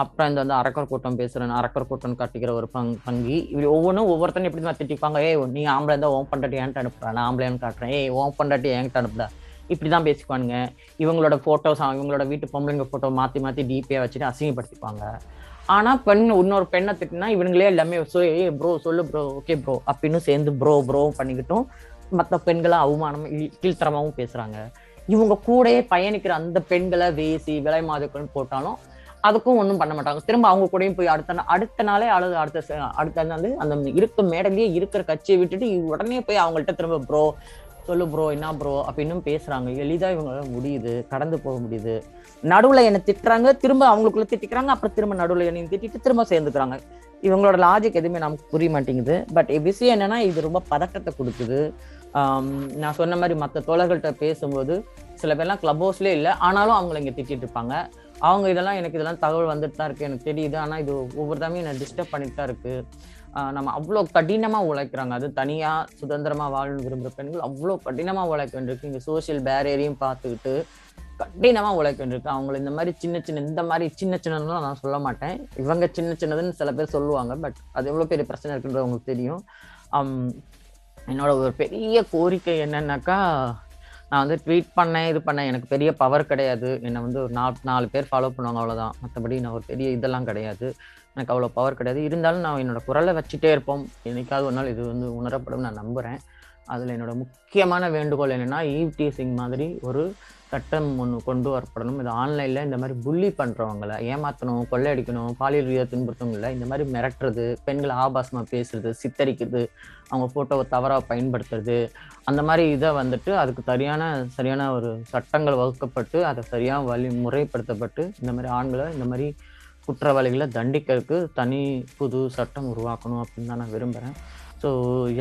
அப்புறம் இந்த வந்து அரக்கர் கூட்டம் பேசுறேன் அரக்கர் கூட்டம் கட்டிக்கிற ஒரு பங் பங்கி இப்படி ஒவ்வொன்றும் ஒவ்வொருத்தரும் எப்படி தான் திட்டிப்பாங்க ஏய் நீ ஆம்பளை இருந்தால் ஓம் பண்டாட்டி என்கிட்ட அனுப்புறா நான் ஆம்பளைன்னு காட்டுறேன். ஏய் ஓம் பண்டாட்டி என்கிட்ட இப்படி தான் பேசிக்குவானுங்க. இவங்களோட ஃபோட்டோஸ் இவங்களோட வீட்டு பொம்பளைங்க ஃபோட்டோ மாற்றி மாற்றி டிபியாக வச்சுட்டு அசிங்கப்படுத்திப்பாங்க. ஆனால் பெண் இன்னொரு பெண்ணை திட்டினா இவங்களே எல்லாமே ஏய் ப்ரோ சொல்லு ப்ரோ ஓகே ப்ரோ அப்படின்னு சேர்ந்து ப்ரோ ப்ரோ பண்ணிக்கிட்டும். மற்ற பெண்களை அவமானம் கீழ்த்தரமாகவும் பேசுறாங்க. இவங்க கூடயே பயணிக்கிற அந்த பெண்களை வேசி விலை மாதுக்கள்னு போட்டாலும் அதுக்கும் ஒன்றும் பண்ண மாட்டாங்க. திரும்ப அவங்க கூடயும் போய் அடுத்த அடுத்த நாளே அல்லது அடுத்த அடுத்த நாள் அந்த இருக்க மேடலேயே இருக்கிற கட்சியை விட்டுட்டு உடனே போய் அவங்கள்ட்ட திரும்ப ப்ரோ சொல்லு ப்ரோ என்ன ப்ரோ? அப்படின்னு பேசுறாங்க. எளிதாக இவங்களால முடியுது கடந்து போக முடியுது. நடுவில் என்னை திட்டுறாங்க திரும்ப அவங்களுக்குள்ள திட்டிக்கிறாங்க அப்புறம் திரும்ப நடுவில் என்னையும் திட்டிட்டு திரும்ப சேர்ந்துக்கிறாங்க. இவங்களோட லாஜிக் எதுவுமே நமக்கு புரிய மாட்டேங்குது. பட் விஷயம் என்னன்னா இது ரொம்ப பதட்டத்தை கொடுக்குது. நான் சொன்ன மாதிரி மற்ற தோழர்கள்ட்ட பேசும்போது சில பேர்லாம் கிளப் ஹவுஸ்லேயே இல்லை ஆனாலும் அவங்கள இங்கே திட்டிட்டு இருப்பாங்க. அவங்க இதெல்லாம் எனக்கு இதெல்லாம் தகவல் வந்துட்டு தான் இருக்குது எனக்கு தெரியுது. ஆனால் இது ஒவ்வொரு தமையும் என்னை டிஸ்டர்ப் பண்ணிட்டு தான் இருக்குது நம்ம அவ்வளோ கடினமாக உழைக்கிறாங்க. அது தனியாக சுதந்திரமாக வாழணும் விரும்புகிற பெண்கள் அவ்வளோ கடினமாக உழைக்க வேண்டியிருக்கு. இங்கே சோஷியல் பேரியரையும் பார்த்துக்கிட்டு கடினமாக உழைக்க வேண்டியிருக்கு. அவங்கள இந்த மாதிரி சின்ன சின்ன இந்த மாதிரி சின்ன சின்னதுலாம் நான் சொல்ல மாட்டேன். இவங்க சின்ன சின்னதுன்னு சில பேர் சொல்லுவாங்க பட் அது எவ்வளோ பெரிய பிரச்சனை இருக்குன்றது அவங்களுக்கு தெரியும். என்னோட ஒரு பெரிய கோரிக்கை என்னன்னாக்கா நான் வந்து ட்வீட் பண்ணேன் இது பண்ணேன். எனக்கு பெரிய பவர் கிடையாது. என்னை வந்து ஒரு நாலு நாலு பேர் ஃபாலோ பண்ணுவாங்க அவ்வளோதான் மற்றபடி நான் ஒரு பெரிய இதெல்லாம் கிடையாது. எனக்கு அவ்வளோ பவர் கிடையாது. இருந்தாலும் நான் என்னோடய குரலை வச்சுட்டே இருப்போம். என்னைக்காவது ஒரு நாள் இது வந்து உணரப்படும் நான் நம்புகிறேன் அதில் என்னோட முக்கியமான வேண்டுகோள் என்னென்னா ஈவ் டீசிங் மாதிரி ஒரு சட்டம் ஒன்று கொண்டு வரப்படணும். இது ஆன்லைனில் இந்த மாதிரி புள்ளி பண்ணுறவங்கள ஏமாற்றணும் கொள்ளையடிக்கணும் பாலியல் ரீதியாக துன்புறுத்தவங்கள இந்த மாதிரி மிரட்டுறது பெண்களை ஆபாசமாக பேசுறது சித்தரிக்கிறது அவங்க ஃபோட்டோவை தவறாக பயன்படுத்துறது அந்த மாதிரி இதை வந்துட்டு அதுக்கு சரியான சரியான ஒரு சட்டங்கள் வகுக்கப்பட்டு அதை சரியாக வழி முறைப்படுத்தப்பட்டு இந்த மாதிரி ஆண்களை இந்த மாதிரி குற்றவாளிகளை தண்டிக்கிறதுக்கு தனி புது சட்டம் உருவாக்கணும் அப்படின்னு தான் நான் விரும்புகிறேன் ஸோ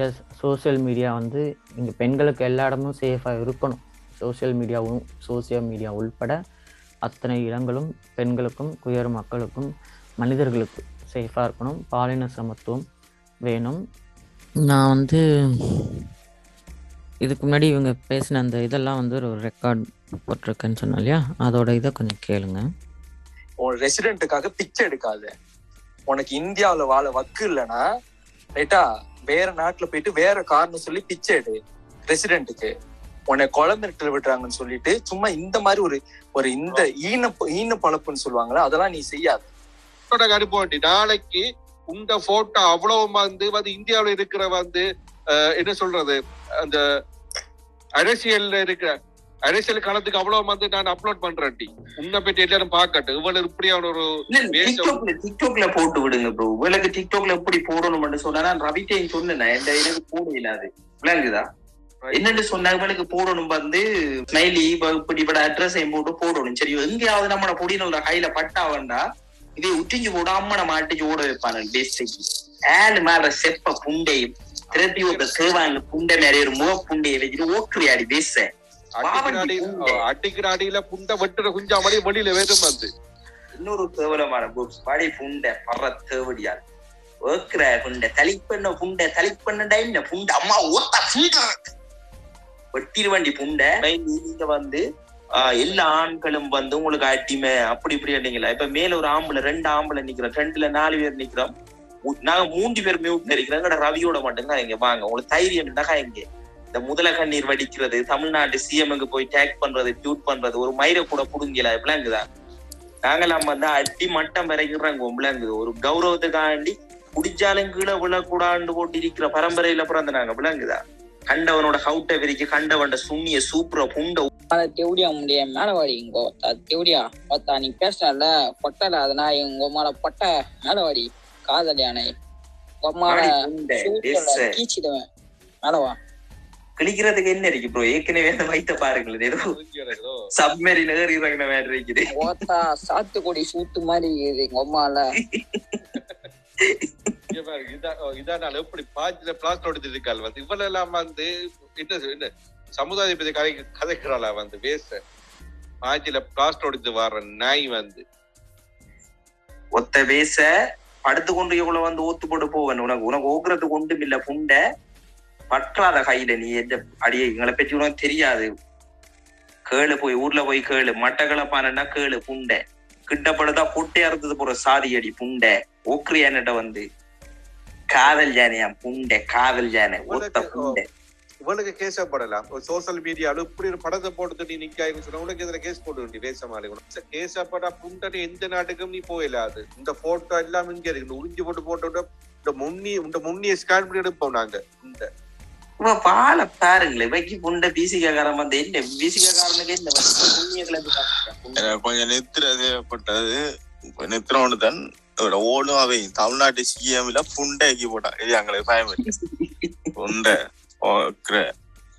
எஸ் சோஷியல் மீடியா வந்து இங்கே பெண்களுக்கு எல்லா இடமும் சேஃபாக இருக்கணும். சோஷியல் மீடியாவும் சோசியல் மீடியா உள்பட அத்தனை இடங்களும் பெண்களுக்கும் குயர் மக்களுக்கும் மனிதர்களுக்கு சேஃபாக இருக்கணும். பாலின சமத்துவம் வேணும். நான் வந்து இதுக்கு முன்னாடி இவங்க பேசின அந்த இதெல்லாம் வந்து ஒரு ரெக்கார்ட் போட்டிருக்கேன்னு சொன்னா இல்லையா? அதோட இதை கொஞ்சம் கேளுங்க. உன் ரெசிடென்ட்டுக்காக பிச்சை எடுக்காத. உனக்கு இந்தியாவில் வாழ வக்கு இல்லைன்னா ரைட்டா வேற நாட்டில் போயிட்டு வேற காரணம் சொல்லி பிச்சை எடு. ரெசிடென்ட்டுக்கு உன்னை குழந்தைட்டு விடுறாங்கன்னு சொல்லிட்டு சும்மா இந்த மாதிரி ஒரு ஒரு இந்த ஈன ஈன பழப்புன்னு சொல்லுவாங்களா அதெல்லாம் நீ செய்யாத. அனுப்பி நாளைக்கு உங்க போட்டோ அவ்வளவு வந்து வந்து இந்தியாவுல இருக்கிற வந்து என்ன சொல்றது அந்த அரசியல்ல இருக்கிற அரசியல் களத்துக்கு அவ்வளவு வந்து நான் அப்லோட் பண்றேன் டி. உன்னை பற்றி எல்லாரும் பாக்கட்டும் இவ்வளவு இப்படியான ஒரு டிக்டாக்ல போட்டு விடுங்க ப்ரோ உங்களுக்கு டிக்டாக்ல எப்படி போடணும்னு சொன்னா நான் ரவிட்டையும் சொன்னேன் இந்த எனக்கு போட இல்லாது. விளங்குதா? என்னன்னு சொன்னா இவனுக்கு போடணும் வந்து ஸ்மைலி இப்படி இப்படி அட்ரஸ் போட்டு போடணும். சரி எங்கேயாவது நம்மளோட பொடியினோட கையில பட்டா வேண்டா இதை உற்றிஞ்சு போட அம்மனை மாட்டிச்சு ஓட வைப்பானு டேஸ்டைக்கு ஏழு மேல செப்ப புண்டையும் திருப்பி ஒரு சேவாங்க புண்டை நிறைய ஒரு முக புண்டையை வச்சுட்டு ஓட்டுறியாடி பேச அடிக்கிற அடியில புண்டை. வெட்டுற குஞ்சாமணி வெளியில வேறும் வந்து. இன்னொரு கேவலமான புக்ஸ் படி புண்டை பற தேவடியால் ஓக்குற புண்டை தலிப்பண்ண புண்டை தலிப்பண்ண டைம்ல புண்டை. அம்மா ஓத்த புண்டை. வெட்டிருவண்டி புண்டை. நீங்க வந்து ஆஹ், எல்லா ஆண்களும் வந்து உங்களுக்கு அடிமை அப்படி இப்படி இல்லைங்களா இப்ப மேல ஒரு ஆம்பளை ரெண்டு ஆம்பளை நிக்கிறோம். ரெண்டுல நாலு பேர் நிக்கிறோம். நாங்க மூன்று பேர் மியூட் இருக்கிறோம் எங்கட ரவியோட மட்டும்தான் இங்க. வாங்க உங்களுக்கு தைரியம் இருந்தா இங்க. இந்த முதல கண்ணீர் வடிக்கிறது தமிழ்நாட்டு சிஎம்க்கு போய் டேக் பண்றது டியூட் பண்றது ஒரு மயிரை கூட புடுங்கல இப்பெல்லாம் நாங்க நம்ம வந்து அடி மட்டம் வரைக்கிறாங்க விளங்குது. ஒரு கௌரவத்துக்காண்டி குடிச்சாலும் கீழே விழக்கூடாண்டு போட்டு இருக்கிற பரம்பரையில பிறந்த நாங்க விளங்குதான் கண்டவனோட ஹவுட்டை விரிக்க கண்டவன்ட சுண்ணிய சூப்பர புண்ட அத தேவடியா முடிய மேல வாடி இங்கோ. தேவடியா? பார்த்தா நீ பேசுறல பொட்டல அதனா எங்க உமால பொட்ட. மேல வாடி. காதல் யானை. உமால வாடி புண்டை, டெஸ்ஸ. கீச்சிடுவேன். மேல வா. கிழிக்கிறதுக்கு என்ன இருக்கு ப்ரோ ஏற்கனவே அந்த வயித்த பாருங்களேன். ஏதோ சப்மெரின் ஏறி இறங்கின மாதிரி இருக்குது. ஓத்தா சாத்துக்குடி சூத்து மாதிரி இருக்குது பாருங்க, இதான் ஓ, இதான் எப்படி பாஞ்சில பிளாஸ்ட் எடுத்து வந்து இவ்வளவு எல்லாம் வந்து. என்ன சொ- என்ன சமுதாய பத்தி கதை கதைக்கிறாளா வந்து பேச பாஞ்சில பிளாஸ்ட் எடுத்து வர்ற நாய் வந்து. ஒத்த பேச படுத்து கொண்டு எவ்வளவு வந்து ஊத்து போட்டு போவன் உனக்கு உனக்கு ஓக்குறதுக்கு ஒன்றும் இல்ல புண்டை. பற்றாத கையில நீ எந்த அடியே எங்களை பற்றி உனக்கு தெரியாது. கேளு போய் ஊர்ல போய் கேளு. மட்டை கிளப்பானா கேளு புண்டை. கிட்டப்படுதா பொட்டை அறுத்தது போற சாதி அடி புண்டை. ஓக்குறியான்ட்ட வந்து காதல் ஜானையா புண்டை காதல் ஜானை ஒத்த புண்டை இவளுக்கு கேஸ் படலாம் சோசியல் மீடியால இப்படி ஒரு படத்தை போட்டு நீ நிக்காயின்னு சொன்னா உனக்கு இதுல கேஸ் போட்டு வேண்டி பேசமாலே கேஸ் படா புண்டனி எந்த நாட்டுக்கும் நீ போயிடாது இந்த போட்டோ எல்லாம் இங்க இருக்கு இந்த உறிஞ்சு போட்டு போட்டோ இந்த முன்னி இந்த முன்னிய ஸ்கேன் பண்ணி எடுப்போம் நாங்க இந்த இவ வாழ பாருங்களேன் வைக்கி புண்டை பிசிகாரன் வந்து என்ன பிசிகாரனுக்கு. எனக்கு கொஞ்சம் நித்திர தேவைப்பட்டது நித்திரம் ஒன்று தான் இதோட ஓடும் அவை தமிழ்நாட்டு சிஎம்ல புண்டைக்கு போட்டான் இது எங்களுக்கு பயம் இல்லை புண்டை ஓகே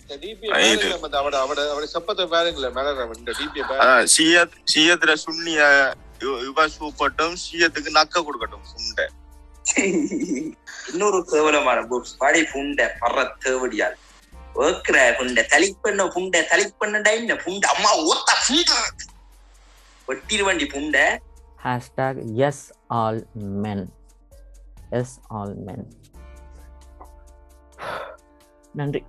இந்த டிபி Right. அவட அவட அவட சப்பத்தை பாருங்களேன் மேல இந்த டிபி அதான் சியத் சியத்துல சுண்ணிய இவ- சூப்பட்டும் சியத்துக்கு நக்க கொடுக்கட்டும் புண்டை இன்னொரு கேவலமான படி புண்டை பற தேவடியால் ஓக்குற புண்டை தலிப்பண்ண புண்டை தலிப்பண்ணடா என்ன புண்டை அம்மா ஓத்த புண்டை வெட்டிருவண்டி புண்டை hashtag yes all men yes all men நன்றி